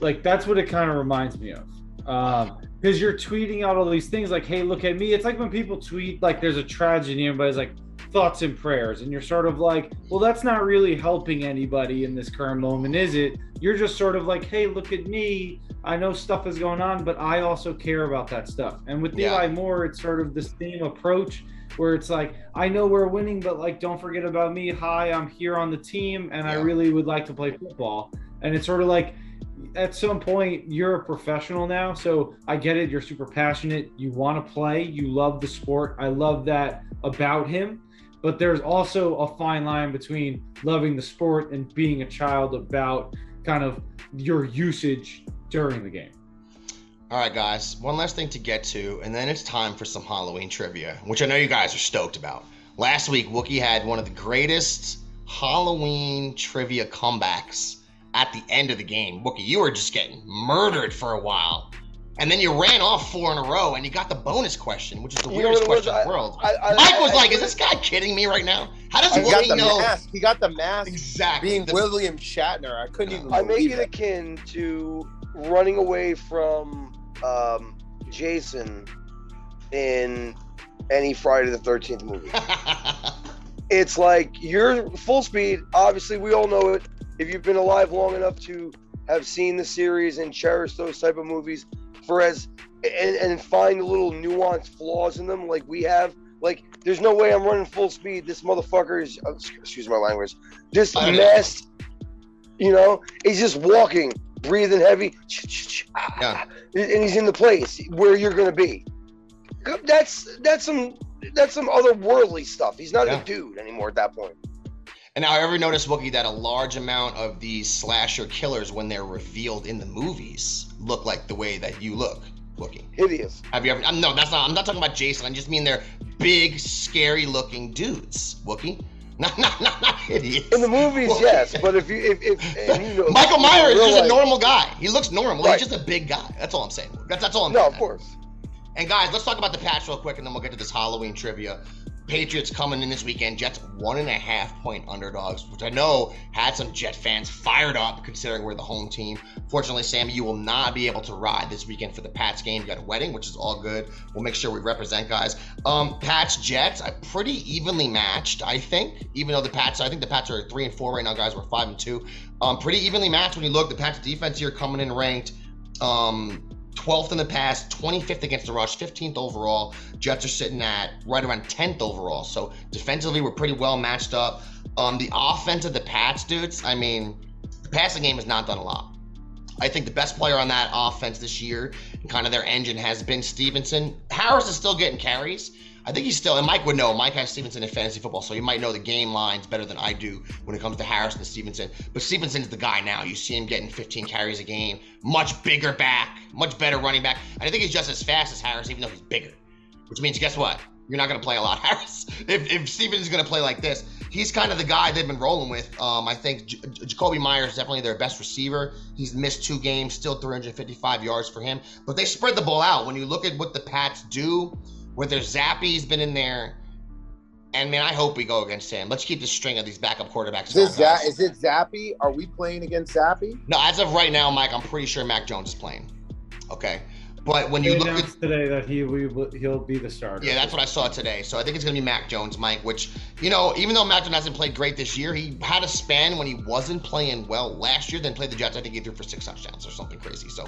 like that's what it kind of reminds me of. Um, because you're tweeting out all these things like, "Hey, look at me." It's like when people tweet like there's a tragedy, and everybody's like thoughts and prayers, and you're sort of like, "Well, that's not really helping anybody in this current moment, is it?" You're just sort of like, "Hey, look at me." I know stuff is going on, but I also care about that stuff. And with Yeah. Eli Moore, it's sort of the same approach where it's like, I know we're winning, but like, don't forget about me. Hi, I'm here on the team, and I really would like to play football. And it's sort of like, at some point you're a professional now, so I get it. You're super passionate. You want to play. You love the sport. I love that about him. But there's also a fine line between loving the sport and being a child about kind of your usage during the game. All right, guys, one last thing to get to, and then it's time for some Halloween trivia, which I know you guys are stoked about. Last week, Wookie had one of the greatest Halloween trivia comebacks at the end of the game. Wookie, you were just getting murdered for a while. And then you ran off four in a row and you got the bonus question, which is the You weirdest what it was? question in the world. I- I- Mike was I- like, I- is this guy kidding me right now? How does He Wookie know? mask. He got the mask. Exactly. Being The- William Shatner, I couldn't even I make believe it it. akin to running away from um, Jason in any Friday the Thirteenth movie. *laughs* it's like you're full speed. Obviously, we all know it. If you've been alive long enough to have seen the series and cherish those type of movies, for as and, and find little nuanced flaws in them, like we have. Like, there's no way I'm running full speed. This motherfucker is, uh, excuse my language, this mess You know, he's just walking, breathing heavy, *tsk* *tsk* Yeah. and he's in the place where you're gonna be. That's that's some that's some otherworldly stuff. He's not Yeah. a dude anymore at that point. And now, ever notice, Wookie, that a large amount of these slasher killers, when they're revealed in the movies, look like the way that you look, Wookie? Hideous. Have you ever? Um, no, that's not. I'm not talking about Jason. I just mean they're big, scary-looking dudes, Wookie. *laughs* Not, not, not, not hideous. In the movies, Wookie. yes, but if you if, if you know *laughs* Michael Myers is just a normal guy. He looks normal. Right. He's just a big guy. That's all I'm saying. That's, that's all I'm No, saying. of course. And guys, let's talk about the patch real quick, and then we'll get to this Halloween trivia. Patriots coming in this weekend. Jets one and a half point underdogs, which I know had some Jet fans fired up considering we're the home team. Fortunately, Sammy, you will not be able to ride this weekend for the Pats game. You got a wedding, which is all good. We'll make sure we represent guys. Um, Pats Jets, I pretty evenly matched, I think. Even though the Pats, I think the Pats are three and four right now, guys. We're five and two. Um, pretty evenly matched when you look. The Pats defense here coming in ranked. Um, 12th in the pass, 25th against the rush, 15th overall. Jets are sitting at right around 10th overall. So defensively, we're pretty well matched up. Um, the offense of the Pats, dudes, I mean, the passing game has not done a lot. I think the best player on that offense this year, kind of their engine, has been Stevenson. Harris is still getting carries. I think he's still, and Mike would know. Mike has Stevenson in fantasy football, so you might know the game lines better than I do when it comes to Harris and Stevenson. But Stevenson's the guy now. You see him getting 15 carries a game, much bigger back, much better running back. And I think he's just as fast as Harris, even though he's bigger. Which means, guess what? You're not going to play a lot, *laughs* Harris. If, if Stevenson's going to play like this, he's kind of the guy they've been rolling with. Um, I think J- Jakobi Meyers is definitely their best receiver. He's missed two games, still 355 yards for him. But they spread the ball out. When you look at what the Pats do, where their Zappe's been in there, and man, I hope we go against him. Let's keep the string of these backup quarterbacks. Is it, going, Za- is it Zappe? Are we playing against Zappe? No, as of right now, Mike, I'm pretty sure Mac Jones is playing. Okay, but when They you look at announced today that he will he'll be the starter. yeah, that's what I saw today. So I think it's gonna be Mac Jones, Mike. Which you know, even though Mac Jones hasn't played great this year, he had a span when he wasn't playing well last year. Then played the Jets. I think he threw for six touchdowns or something crazy. So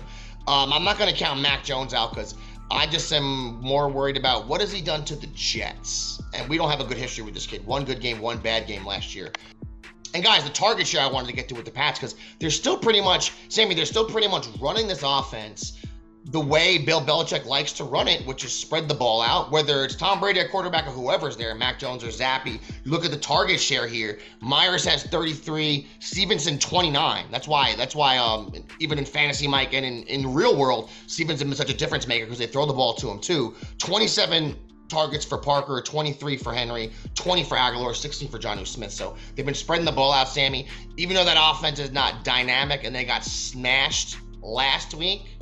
um, I'm not gonna count Mac Jones out because I just am more worried about what has he done to the Jets, and we don't have a good history with this kid. One good game, one bad game last year. And guys, the target share I wanted to get to with the Pats because they're still pretty much, Sammy, they're still pretty much running this offense the way Bill Belichick likes to run it, which is spread the ball out. Whether it's Tom Brady at quarterback or whoever's there, Mac Jones or Zappe. You look at the target share here. Meyers has 33, Stevenson 29. That's why. That's why. Um, even in fantasy, Mike, and in in real world, Stevenson is such a difference maker because they throw the ball to him too. 27 targets for Parker, 23 for Henry, 20 for Agholor, 16 for Jonnu Smith. So they've been spreading the ball out, Sammy. Even though that offense is not dynamic and they got smashed last week,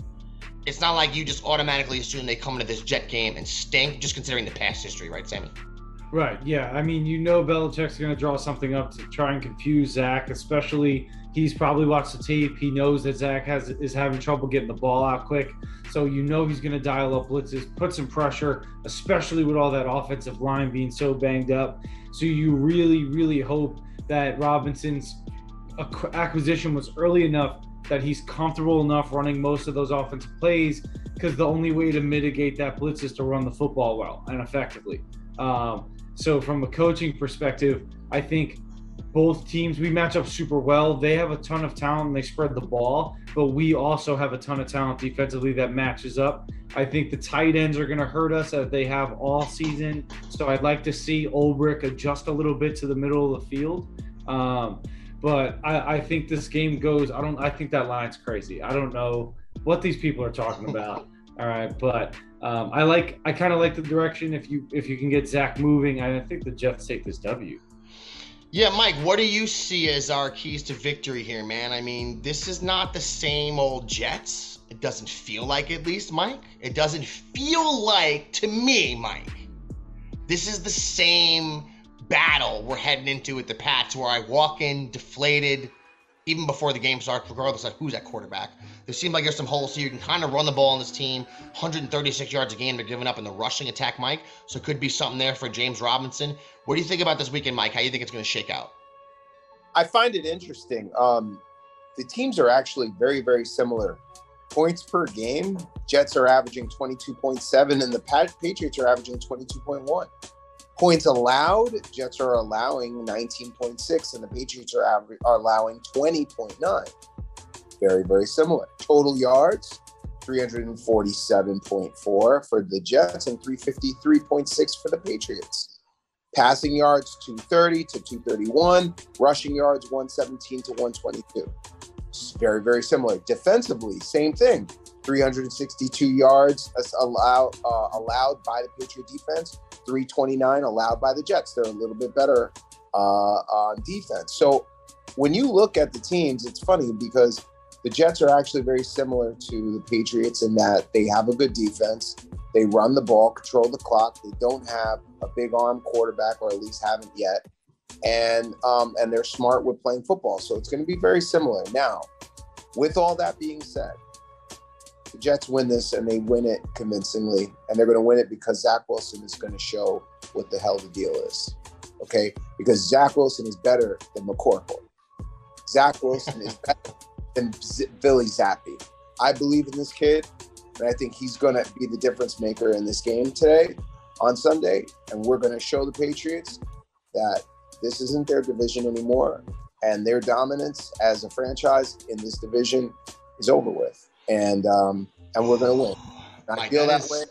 it's not like you just automatically assume they come into this Jet game and stink, just considering the past history, right, Sammy? Right. Yeah. I mean, you know, Belichick's going to draw something up to try and confuse Zach. Especially, he's probably watched the tape. He knows that Zach has is having trouble getting the ball out quick. So you know he's going to dial up blitzes, put some pressure, especially with all that offensive line being so banged up. So you really, really hope that Robinson's acquisition was early enough that he's comfortable enough running most of those offensive plays. Because the only way to mitigate that blitz is to run the football well and effectively. Um, so from a coaching perspective, I think both teams we match up super well. They have a ton of talent and they spread the ball, but we also have a ton of talent defensively that matches up. I think the tight ends are going to hurt us as they have all season. So I'd like to see Ulbrich adjust a little bit to the middle of the field. Um, but I, I think this game goes. I don't. I think that line's crazy. I don't know what these people are talking about. *laughs* All right, but um, I like. I kind of like the direction. If you if you can get Zach moving, I think the Jets take this W. Yeah, Mike, what do you see as our keys to victory here, man? I mean, this is not the same old Jets. It doesn't feel like, at least, Mike. It doesn't feel like, to me, Mike, this is the same battle we're heading into with the Pats where I walk in deflated even before the game starts, regardless of who's at quarterback. There seems like there's some holes here. You can kind of run the ball on this team. 136 yards a game they're giving up in the rushing attack, Mike. So could be something there for James Robinson. What do you think about this weekend, Mike? How do you think it's going to shake out? I find it interesting. Um, the teams are actually very, very similar. Points per game, Jets are averaging 22.7, and the Patriots are averaging 22.1. Points allowed, Jets are allowing 19.6, and the Patriots are, aver- are allowing 20.9. Very, very similar. Total yards, 347.4 for the Jets and 353.6 for the Patriots. Passing yards, 230 to 231. Rushing yards, 117 to 122. It's very, very similar. Defensively, same thing. 362 yards allowed uh, allowed by the Patriot defense 329 allowed by the Jets. They're a little bit better uh, on defense. So when you look at the teams, it's funny because the Jets are actually very similar to the Patriots in that they have a good defense. They run the ball, control the clock. They don't have a big arm quarterback, or at least haven't yet. And um, and they're smart with playing football. So it's going to be very similar. Now, with all that being said, the Jets win this and they win it convincingly. And they're going to win it because Zach Wilson is going to show what the hell the deal is. Okay? Because Zach Wilson is better than McCorkle. Zach Wilson is *laughs* better than Z- Billy Zappe. I believe in this kid, and I think he's going to be the difference maker in this game today on Sunday. And we're going to show the Patriots that this isn't their division anymore. And their dominance as a franchise in this division is over with and um, and we're gonna win. I feel that, that is, way,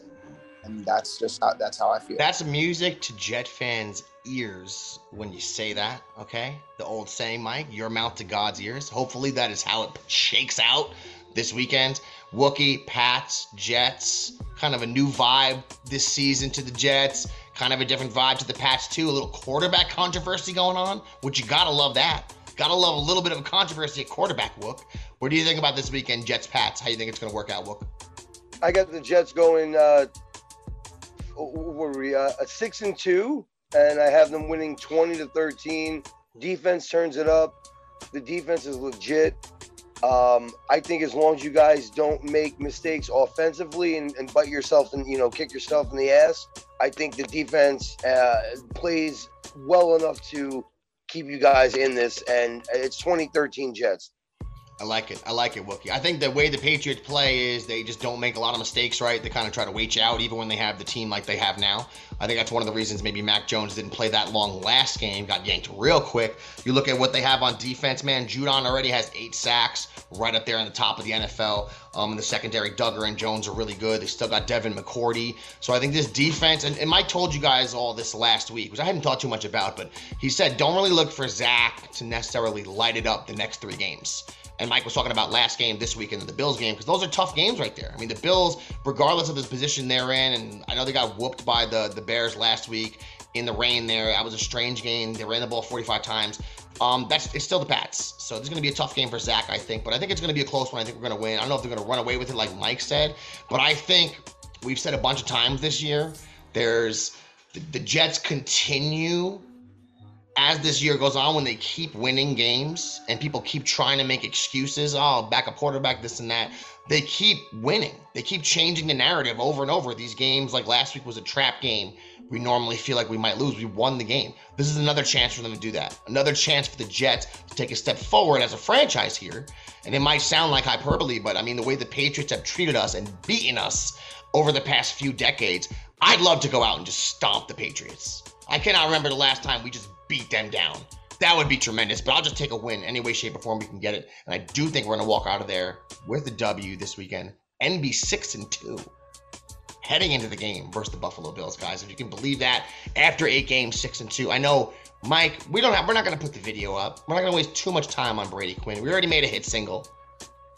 and that's just how that's how I feel. That's music to Jet fans' ears when you say that. Okay, the old saying, Mike, your mouth to God's ears. Hopefully, that is how it shakes out this weekend. Wookie, Pats, Jets, kind of a new vibe this season to the Jets. Kind of a different vibe to the Pats too. A little quarterback controversy going on, which you gotta love that. Gotta love a little bit of a controversy at quarterback, Wook. What do you think about this weekend, Jets Pats? How you think it's going to work out, Wook? I got the Jets going. Uh, were we? Uh, a six and two, and I have them winning twenty to thirteen. Defense turns it up. The defense is legit. Um, I think as long as you guys don't make mistakes offensively and, and bite yourself and you know kick yourself in the ass, I think the defense uh, plays well enough to keep you guys in this. And it's 2013 Jets. I like it. I like it, Wookie. I think the way the Patriots play is they just don't make a lot of mistakes, right? They kind of try to wait you out, even when they have the team like they have now. I think that's one of the reasons maybe Mac Jones didn't play that long last game, got yanked real quick. You look at what they have on defense, man. Judon already has eight sacks, right up there on the top of the NFL. Um, in the secondary, Dugger and Jones are really good. They still got Devin McCourty. So I think this defense, and, and Mike told you guys all this last week, which I hadn't thought too much about, but he said don't really look for Zach to necessarily light it up the next three games and Mike was talking about last game this weekend and the Bills game because those are tough games right there. I mean, the Bills, regardless of the position they're in, and I know they got whooped by the the Bears last week in the rain. There, that was a strange game. They ran the ball 45 times. Um, that's it's still the Pats, so it's going to be a tough game for Zach, I think. But I think it's going to be a close one. I think we're going to win. I don't know if they're going to run away with it like Mike said, but I think we've said a bunch of times this year. There's the, the Jets continue as this year goes on, when they keep winning games and people keep trying to make excuses, oh, back a quarterback, this and that, they keep winning. They keep changing the narrative over and over. These games, like last week was a trap game. We normally feel like we might lose. We won the game. This is another chance for them to do that. Another chance for the Jets to take a step forward as a franchise here. And it might sound like hyperbole, but I mean, the way the Patriots have treated us and beaten us over the past few decades, I'd love to go out and just stomp the Patriots. I cannot remember the last time we just beat them down. That would be tremendous, but I'll just take a win any way, shape, or form we can get it. And I do think we're gonna walk out of there with the W this weekend be six and two heading into the game versus the Buffalo Bills, guys. If you can believe that, after eight games, six and two. I know, Mike. We don't have. We're not gonna put the video up. We're not gonna waste too much time on Brady Quinn. We already made a hit single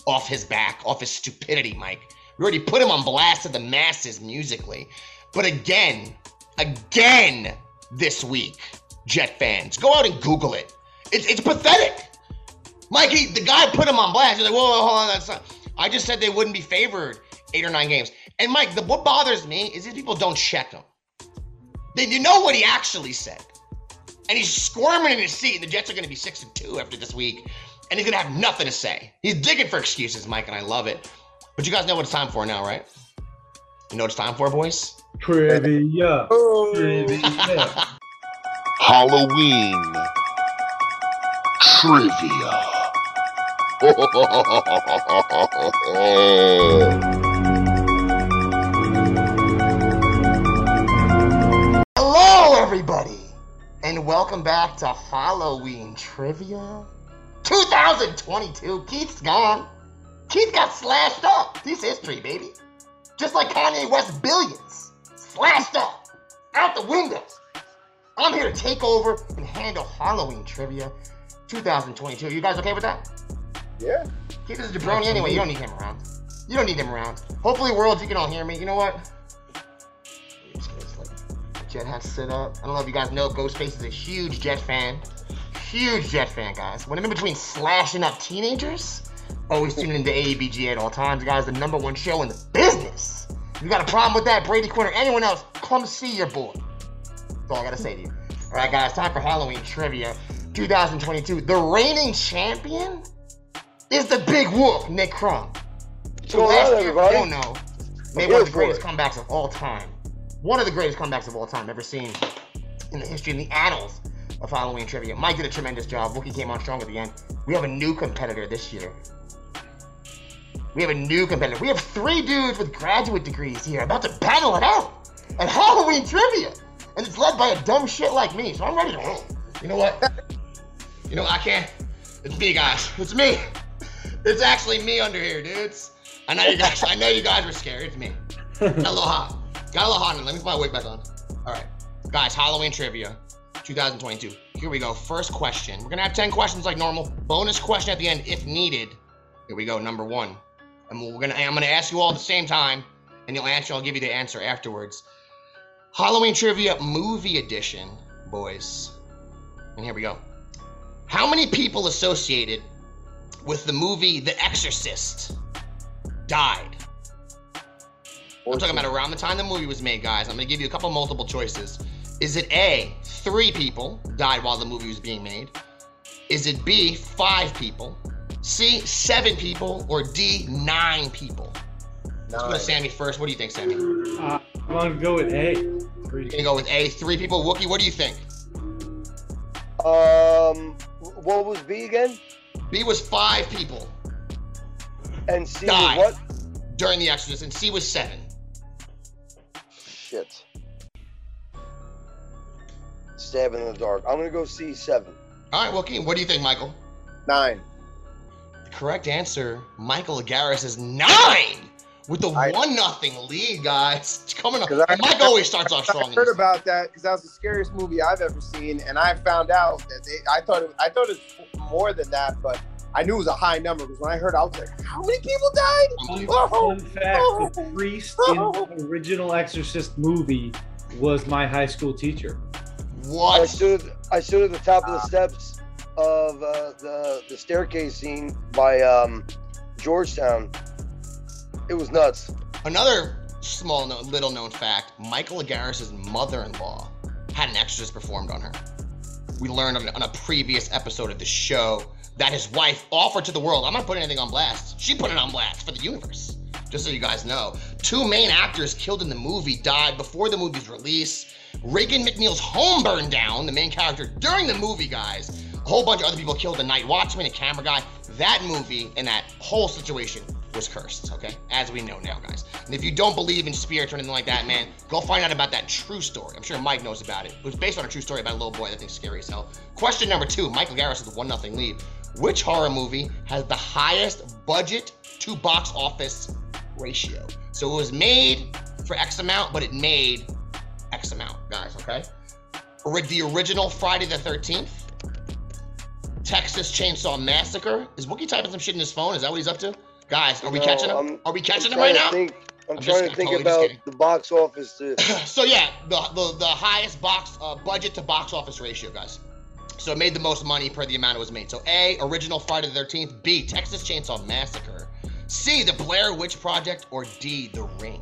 off his back, off his stupidity, Mike. We already put him on blast to the masses musically. But again, again this week, Jet fans, go out and Google it. It's it's pathetic. Mikey, the guy put him on blast. He's like, whoa, whoa, hold on, that's not. I just said they wouldn't be favored eight or nine games. And Mike, the, what bothers me is these people don't check him. They you know what he actually said. And he's squirming in his seat, and the Jets are going to be six and two after this week, and he's going to have nothing to say. He's digging for excuses, Mike, and I love it. But you guys know what it's time for now, right? You know what it's time for, boys? Trivia. Oh. Trivia. Halloween trivia. Hello, everybody, and welcome back to Halloween Trivia 2022. Keith's gone. Keith got slashed up. He's history, baby. Just like Kanye West billions. Slashed up. Out the window. I'm here to take over and handle Halloween Trivia 2022. You guys okay with that? Yeah. Keep this jabroni anyway. You don't need him around. You don't need him around. Hopefully, worlds, you can all hear me. You know what? Jet has sit up. I don't know if you guys know, Ghostface is a huge Jet fan. Huge Jet fan, guys. When I'm in between slashing up teenagers, always tuning into AEBG at all times, guys. The number one show in the business. If you got a problem with that, Brady Quinn or anyone else, come see your boy. That's all I gotta say to you. All right, guys, time for Halloween trivia 2022. The reigning champion is the Big Wolf, Nick Crumb. So last on, year, everybody? you don't know, made one of the greatest comebacks of all time. One of the greatest comebacks of all time ever seen in the history, in the annals of Halloween trivia. Mike did a tremendous job. Wookie came on strong at the end. We have a new competitor this year. We have a new competitor. We have three dudes with graduate degrees here about to battle it out at Halloween trivia. And it's led by a dumb shit like me, so I'm ready to roll. You know what? You know, I can't. It's me, guys. It's me. It's actually me under here, dudes. I know you guys. I know you guys were scared. It's me. Got a little hot. Got a little hot. Let me put my wig back on. All right, guys. Halloween trivia, 2022. Here we go. First question. We're gonna have 10 questions like normal. Bonus question at the end if needed. Here we go. Number one. And we're gonna. I'm gonna ask you all at the same time, and you'll answer. I'll give you the answer afterwards. Halloween trivia movie edition, boys. And here we go. How many people associated with the movie The Exorcist died? I'm talking about around the time the movie was made, guys. I'm going to give you a couple multiple choices. Is it A, three people died while the movie was being made? Is it B, five people? C, seven people? Or D, nine people? Let's go to Nine. Sammy first. What do you think, Sammy? Uh, I'm gonna go with A. Three. You're gonna go with A, three people. Wookie, what do you think? Um, what was B again? B was five people And C Died. what? during The Exodus, and C was seven. Shit. Stab in the dark. I'm gonna go C seven. All right, Wookie, what do you think, Michael? Nine. The correct answer, Michael Agaris, is nine with the I- one nothing lead, guys. *laughs* It's coming up, I- And Mike always starts off strong. I heard about that because that was the scariest movie I've ever seen, and I found out that they, I thought it, I thought it was more than that, but I knew it was a high number because when I heard, I was like, "How many people died?" Fun, Oh, fun fact: the priest in the original Exorcist movie was my high school teacher. What? I stood. I stood at the top of the steps of uh, the the staircase scene by um, Georgetown. It was nuts. Another small, little known fact: Michael Agaris' mother-in-law had an exorcist performed on her. We learned on, on a previous episode of the show that his wife offered to the world. I'm not putting anything on blast. She put it on blast for the universe. Just so you guys know, two main actors killed in the movie died before the movie's release. Regan MacNeil's home burned down, the main character during the movie, guys. A whole bunch of other people killed, the night watchman, a camera guy. That movie and that whole situation was cursed, okay? As we know now, guys. And if you don't believe in spirits or anything like that, man, go find out about that true story. I'm sure Mike knows about it. It was based on a true story about a little boy that thinks scary as hell. Question number two Michael Garris is the 1 0 lead. Which horror movie has the highest budget to box office ratio? So it was made for X amount, but it made X amount, guys, okay? The original Friday the 13th, Texas Chainsaw Massacre. Is Wookie typing some shit in his phone? Is that what he's up to? Guys, are we No, catching him? I'm- are we catching trying right now? Think, I'm, I'm trying to think totally about the box office. To, *clears throat* so yeah, the, the the highest box uh, budget to box office ratio, guys. So it made the most money per the amount it was made. So A, original Friday the 13th. B, Texas Chainsaw Massacre. C, the Blair Witch Project. Or D, The Ring.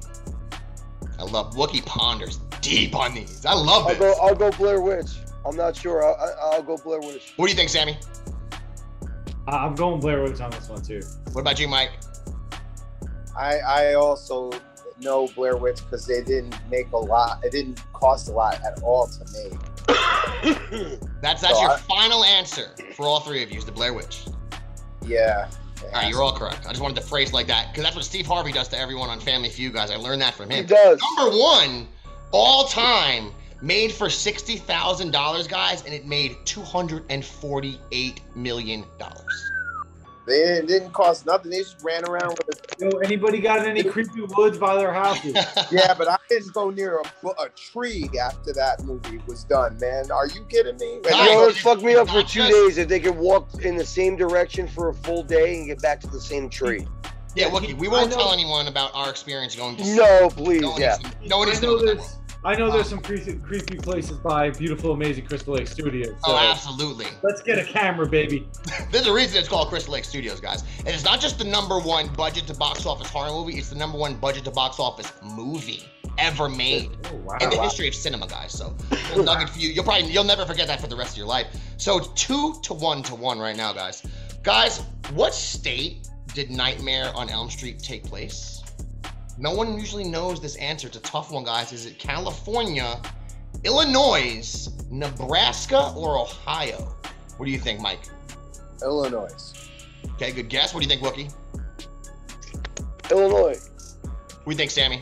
I love Wookie ponders deep on these. I love I'll go. I'll go Blair Witch. I'm not sure. I'll, I'll go Blair Witch. What do you think, Sammy? I- I'm going Blair Witch on this one too. What about you, Mike? I I also know Blair Witch because they didn't make a lot. It didn't cost a lot at all to make. *coughs* That's that's So your I- final answer for all three of you. Is the Blair Witch? Yeah. All right, you're all correct. I just wanted to phrase like that because that's what Steve Harvey does to everyone on Family Feud, guys. I learned that from him. He does. Number one, all time, made for sixty thousand dollars, guys, and it made two hundred and forty-eight million dollars. They didn't, didn't cost nothing. They just ran around with it. Yo, anybody got any *laughs* creepy woods by their houses? *laughs* Yeah, but I didn't go near a, a tree after that movie was done, man. Are you kidding me? And You Guys, know they- what's fucked me up for two just- days? If they could walk in the same direction for a full day and get back to the same tree. yeah, Wookie, we won't tell anyone about our experience going to. No, please, no one yeah. needs to, no one I needs to know know about that there's one. I know there's some oh. creepy, creepy places by beautiful, amazing Crystal Lake Studios. Oh, so Oh, absolutely. let's get a camera, baby. *laughs* There's a reason it's called Crystal Lake Studios, guys. And it's not just the number one budget to box office horror movie, it's the number one budget to box office movie ever made Oh wow. in the history of cinema, guys. So *laughs* nugget for you. You'll probably you'll never forget that for the rest of your life. So it's two to one to one right now, guys. Guys, what state did Nightmare on Elm Street take place? No one usually knows this answer. It's a tough one, guys. Is it California, Illinois, Nebraska, or Ohio? What do you think, Mike? Illinois. Okay, good guess. What do you think, Wookie? Illinois. What do you think, Sammy?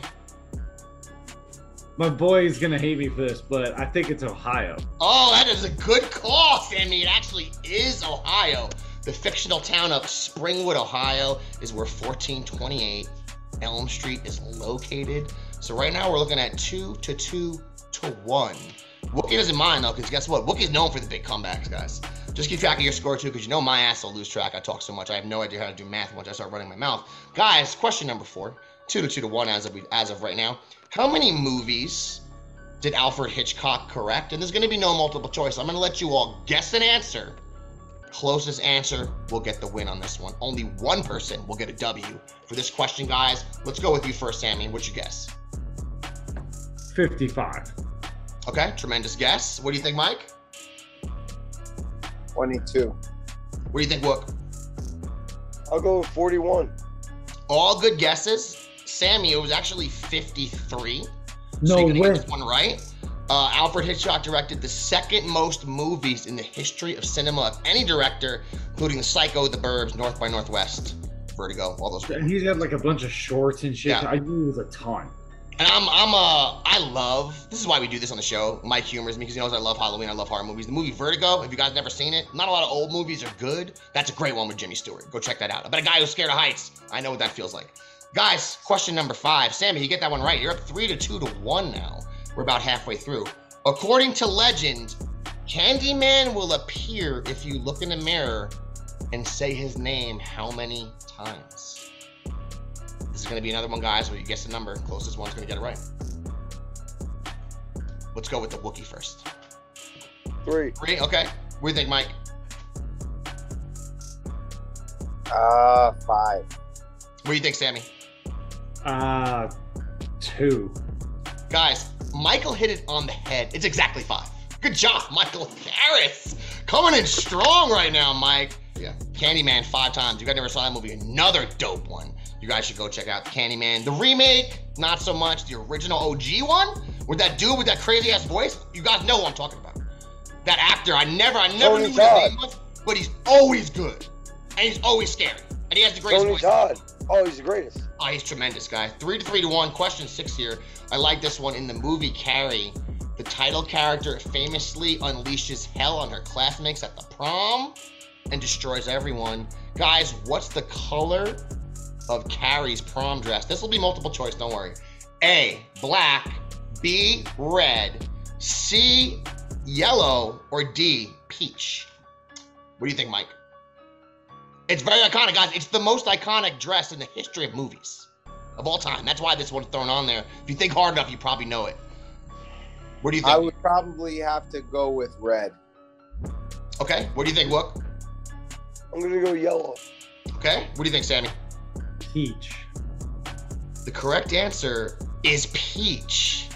My boy is gonna hate me for this, but I think it's Ohio. Oh, that is a good call, Sammy. It actually is Ohio. The fictional town of Springwood, Ohio, is where 1428 Elm Street is located. So right now we're looking at two to two to one. Wookie doesn't mind though, because guess what? Wookie's known for the big comebacks, guys. Just keep track of your score too, because you know my ass will lose track. I talk so much. I have no idea how to do math once I start running my mouth. Guys, question number four. Two to two to one as of as of right now. How many movies did Alfred Hitchcock correct? And there's going to be no multiple choice. I'm going to let you all guess an answer. Closest answer will get the win on this one. Only one person will get a W for this question, guys. Let's go with you first, Sammy. What's your guess? 55. Okay, tremendous guess. What do you think, Mike? 22. What do you think, Wook? I'll go with 41. All good guesses. Sammy, it was actually 53. No so you're gonna way. get this one right. Uh, Alfred Hitchcock directed the second most movies in the history of cinema of any director, including The Psycho, The Birds, North by Northwest, Vertigo, all those. And he's got like a bunch of shorts and shit. Yeah. I knew it was a ton. And I'm, I'm, uh, I love. This is why we do this on the show. Mike humors me because he knows I love Halloween. I love horror movies. The movie Vertigo. If you guys never seen it, not a lot of old movies are good. That's a great one with Jimmy Stewart. Go check that out. But a guy who's scared of heights. I know what that feels like. Guys, question number five. Sammy, you get that one right. You're up three to two to one now. We're about halfway through. According to legend, Candyman will appear if you look in the mirror and say his name how many times? This is going to be another one, guys, where you guess the number. Closest one's going to get it right. Let's go with the Wookiee first. Three. Three, okay. What do you think, Mike? Uh, five. What do you think, Sammy? Uh, two. Guys, Michael hit it on the head. It's exactly five. Good job, Michael Harris. Coming in strong right now, Mike. Yeah. Candyman five times. You guys never saw that movie. Another dope one. You guys should go check out Candyman. The remake, not so much. The original OG one with that dude with that crazy ass voice. You guys know who I'm talking about. That actor. I never, I never Tony knew Todd. his name was, but he's always good. And he's always scary. And he has the greatest Tony voice. Todd. Oh, he's the greatest. Oh, he's tremendous, guy. Three to three to one. Question six here. I like this one. In the movie Carrie, the title character famously unleashes hell on her classmates at the prom and destroys everyone. Guys, what's the color of Carrie's prom dress? This will be multiple choice, don't worry. A, black, B, red, C, yellow, or D, peach? What do you think, Mike? It's very iconic, guys. It's the most iconic dress in the history of movies of all time. That's why this one's thrown on there. If you think hard enough, you probably know it. What do you think? I would probably have to go with red. Okay. What do you think, Wook? I'm gonna go yellow. Okay. What do you think, Sammy? Peach. The correct answer is peach.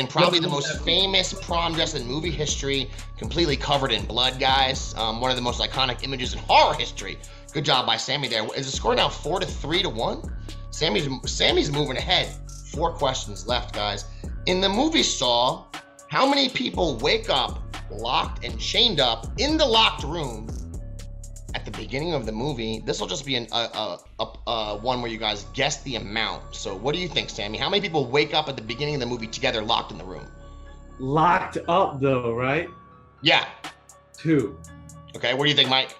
And probably the most famous prom dress in movie history, completely covered in blood, guys. Um, one of the most iconic images in horror history. Good job by Sammy there. Is the score now four to three to one? Sammy's Sammy's moving ahead. Four questions left, guys. In the movie Saw, how many people wake up locked and chained up in the locked room the beginning of the movie? This will just be an, a, a, a, a one where you guys guess the amount. So, what do you think, Sammy? How many people wake up at the beginning of the movie together, locked in the room? Locked up though, right? Yeah. Two. Okay. What do you think, Mike?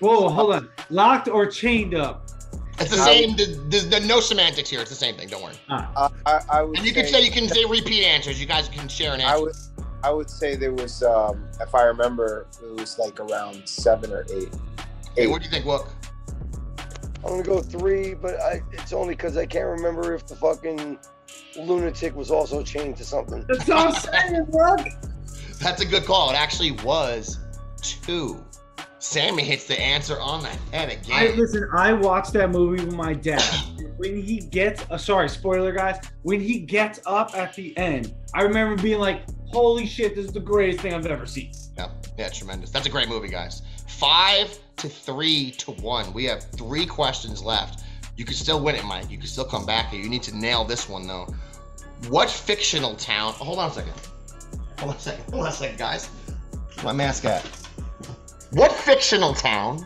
Whoa, hold on. Locked or chained up? It's the I same. There's, there's, there's no semantics here. It's the same thing. Don't worry. Ah, Uh, I, I would And you can say you can say repeat answers. You guys can share an I answer. would I would say there was um, if I remember it was like around seven or eight. Hey, what do you think, Wook? I'm gonna go three, but I, it's only because I can't remember if the fucking lunatic was also chained to something. that's what I'm saying, bro. *laughs* That's a good call. It actually was two. Sammy hits the answer on the head I again. listen. I watched that movie with my dad. When he gets, uh, sorry, spoiler guys. When he gets up at the end, I remember being like, "Holy shit, this is the greatest thing I've ever seen." Yeah, yeah, tremendous. That's a great movie, guys. Five to three to one. We have three questions left. You can still win it, Mike. You can still come back here. You need to nail this one though. What fictional town? Hold on a second. Hold on a second. Hold on a second, guys. My mask at. What fictional town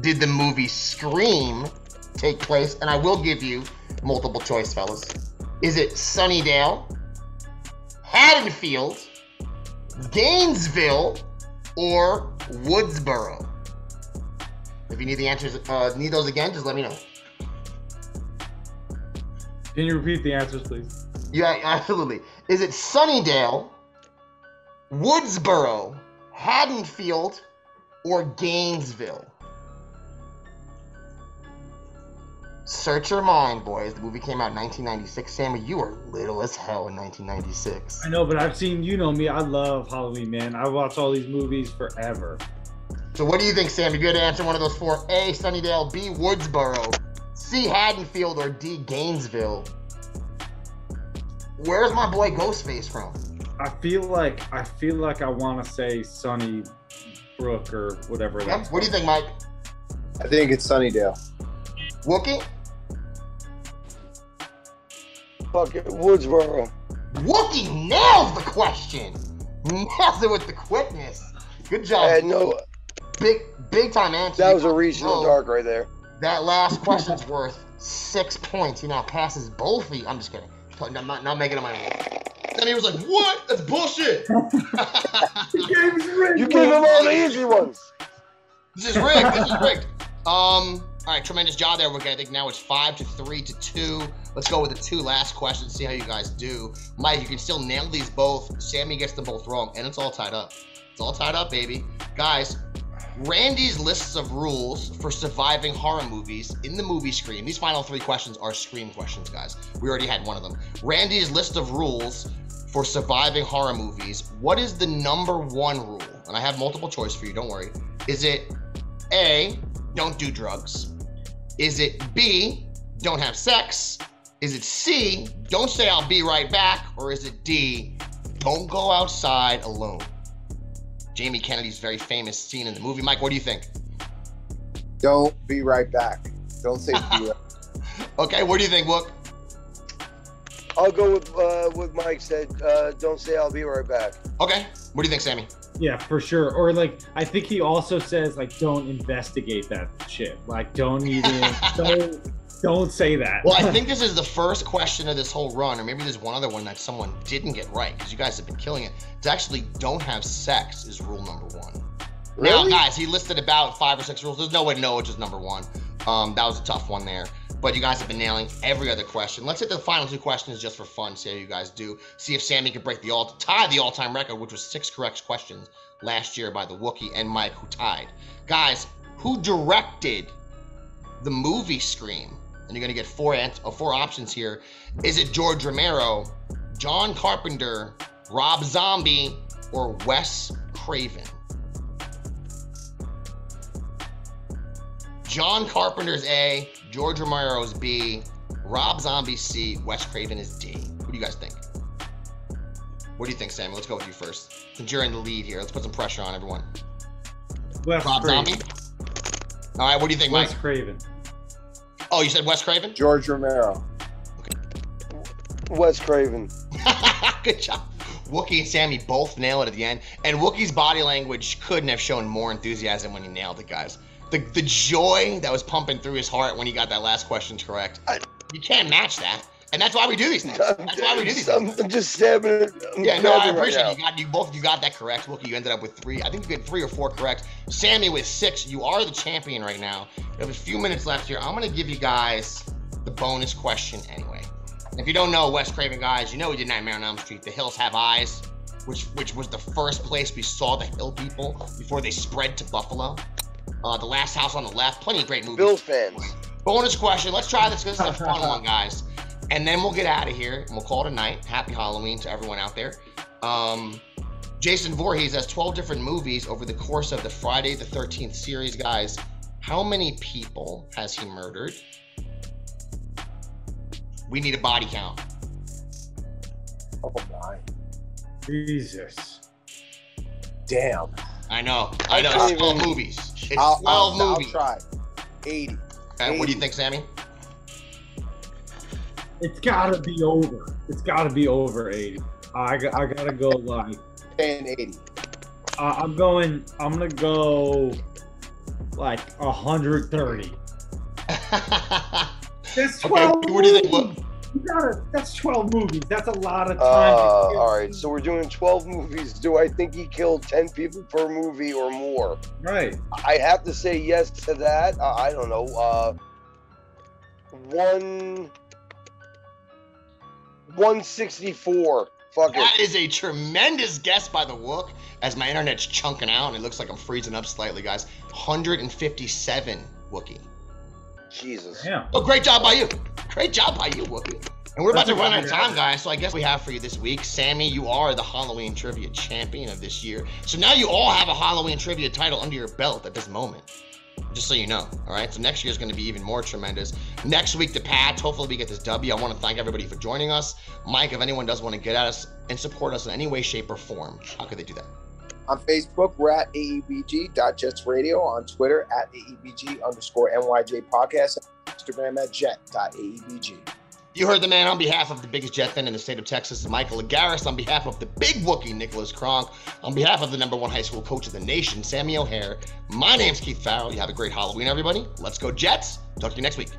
did the movie Scream take place? And I will give you multiple choice, fellas. Is it Sunnydale, Haddonfield, Gainesville, or Woodsboro? If you need the answers, uh, need those again, just let me know. Can you repeat the answers, please? Yeah, *laughs* absolutely. Is it Sunnydale, Woodsboro, Haddonfield, or Gainesville? Search your mind, boys. The movie came out in 1996. Sammy, you were little as hell in 1996. I know, but I've seen. You know me. I love Halloween, man. I watch all these movies forever. So what do you think, Sam? If you had to answer one of those four, A, Sunnydale, B, Woodsboro, C, Haddonfield, or D, Gainesville, where's my boy Ghostface from? I feel like I feel like I want to say Sunny Brook or whatever. Yep. What do you think, Mike? I think it's Sunnydale. Wookie? Fuck it, Woodsboro. Wookie nails the question. Nails it with the quickness. Good job. I job. had no. Big, big time answer. That was a reach in the Oh, dark right there. That last question's *laughs* worth six points. He now passes both of you. I'm just kidding. I'm not, not making it my own. Then he was like, "What? That's bullshit." *laughs* You gave him all the easy ones. This is rigged. This is rigged. Um. All right, tremendous job there, Wookie. I think now it's five to three to two. Let's go with the two last questions. See how you guys do. Mike, you can still nail these both. Sammy gets them both wrong, and it's all tied up. It's all tied up, baby. Guys, Randy's lists of rules for surviving horror movies in the movie Scream. These final three questions are Scream questions, guys. We already had one of them. Randy's list of rules for surviving horror movies. What is the number one rule? And I have multiple choice for you. Don't worry. Is it A, don't do drugs? Is it B, don't have sex? Is it C, don't say I'll be right back? Or is it D, don't go outside alone? Jamie Kennedy's very famous scene in the movie. Mike, what do you think? Don't be right back. Don't say be right. *laughs* Okay, what do you think, Wook? I'll go with uh, what Mike said. Uh, don't say I'll be right back. Okay, what do you think, Sammy? Yeah, for sure. Or like, I think he also says like, don't investigate that shit. Like, don't even *laughs* don't don't say that. Well, I think this is the first question of this whole run, or maybe there's one other one that someone didn't get right because you guys have been killing it. It's actually don't have sex is rule number one. Really? Now, guys, he listed about five or six rules. There's no way to know which is number one. Um, that was a tough one there. But you guys have been nailing every other question. Let's hit the final two questions just for fun. See how you guys do. See if Sammy can break the all tie the all-time record, which was six correct questions last year by the Wookiee and Mike, who tied. Guys, who directed the movie Scream? And you're gonna get four ans- uh, four options here. Is it George Romero, John Carpenter, Rob Zombie, or Wes Craven? John Carpenter's A, George Romero's B, Rob Zombie C, Wes Craven is D. What do you guys think? What do you think, Sammy? Let's go with you first. Since you're in the lead here, let's put some pressure on everyone. Wes Rob Craven. Zombie? All right, what do you think, Wes Mike? Craven. Oh, you said Wes Craven? George Romero. Okay. Wes Craven. *laughs* Good job. Wookie and Sammy both nail it at the end. And Wookie's body language couldn't have shown more enthusiasm when he nailed it, guys. The, the joy that was pumping through his heart when he got that last question correct. I- you can't match that. And that's why we do these things. That's why we do these I'm, things. I'm just stabbing it. I'm Yeah, no, I stabbing right appreciate You got you both you got that correct. Wookie, you ended up with three. I think you get three or four correct. Sammy with six. You are the champion right now. We have a few minutes left here. I'm gonna give you guys the bonus question anyway. If you don't know Wes Craven, guys, you know we did Nightmare on Elm Street. The Hills Have Eyes, which which was the first place we saw the Hill people before they spread to Buffalo. Uh, the Last House on the Left. Plenty of great movies. Bills fans. Bonus question. Let's try this. 'cause This is a *laughs* fun one, guys. And then we'll get out of here and we'll call it a night. Happy Halloween to everyone out there. Um, Jason Voorhees has 12 different movies over the course of the Friday the 13th series, guys. How many people has he murdered? We need a body count. Oh my. Jesus. Damn. I know. I know. can't It's 12 even- movies. It's I'll, 12 I'll, I'll movies. try. 80. Okay, what do you think, Sammy? It's gotta be over. It's gotta be over 80. I, got- I gotta go like Saying 80. uh, I'm going I'm gonna go like 130. That's *laughs* Okay, 12 what do you think? movies. You gotta, that's 12 movies. That's a lot of Uh, time. to kill. all right, so we're doing 12 movies. Do I think he killed 10 people per movie or more? Right. I have to say yes to that. Uh, I don't know. Uh, one, 164. Fuck it. That is a tremendous guess by the Wook as my internet's chunking out and it looks like I'm freezing up slightly, guys. 157 Wookie. Jesus. Yeah. Oh, great job by you. Great job by you, Wookie. And we're about to run out of time, guys. So I guess we have for you this week. Sammy, you are the Halloween trivia champion of this year. So now you all have a Halloween trivia title under your belt at this moment. Just so you know. All right. So next year is going to be even more tremendous. Next week, the Pats. Hopefully, we get this W. I want to thank everybody for joining us. Mike, if anyone does want to get at us and support us in any way, shape, or form, how could they do that? On Facebook, we're at aebg.jetsradio. On Twitter, at aebg underscore nyj podcast. Instagram at jet.aebg. You heard the man on behalf of the biggest jet fan in the state of Texas, Michael Agaris, on behalf of the big Wookie, Nicholas Kronk, on behalf of the number one high school coach of the nation, Sammy O'Hare. My name's Keith Farrell. You have a great Halloween, everybody. Let's go Jets. Talk to you next week.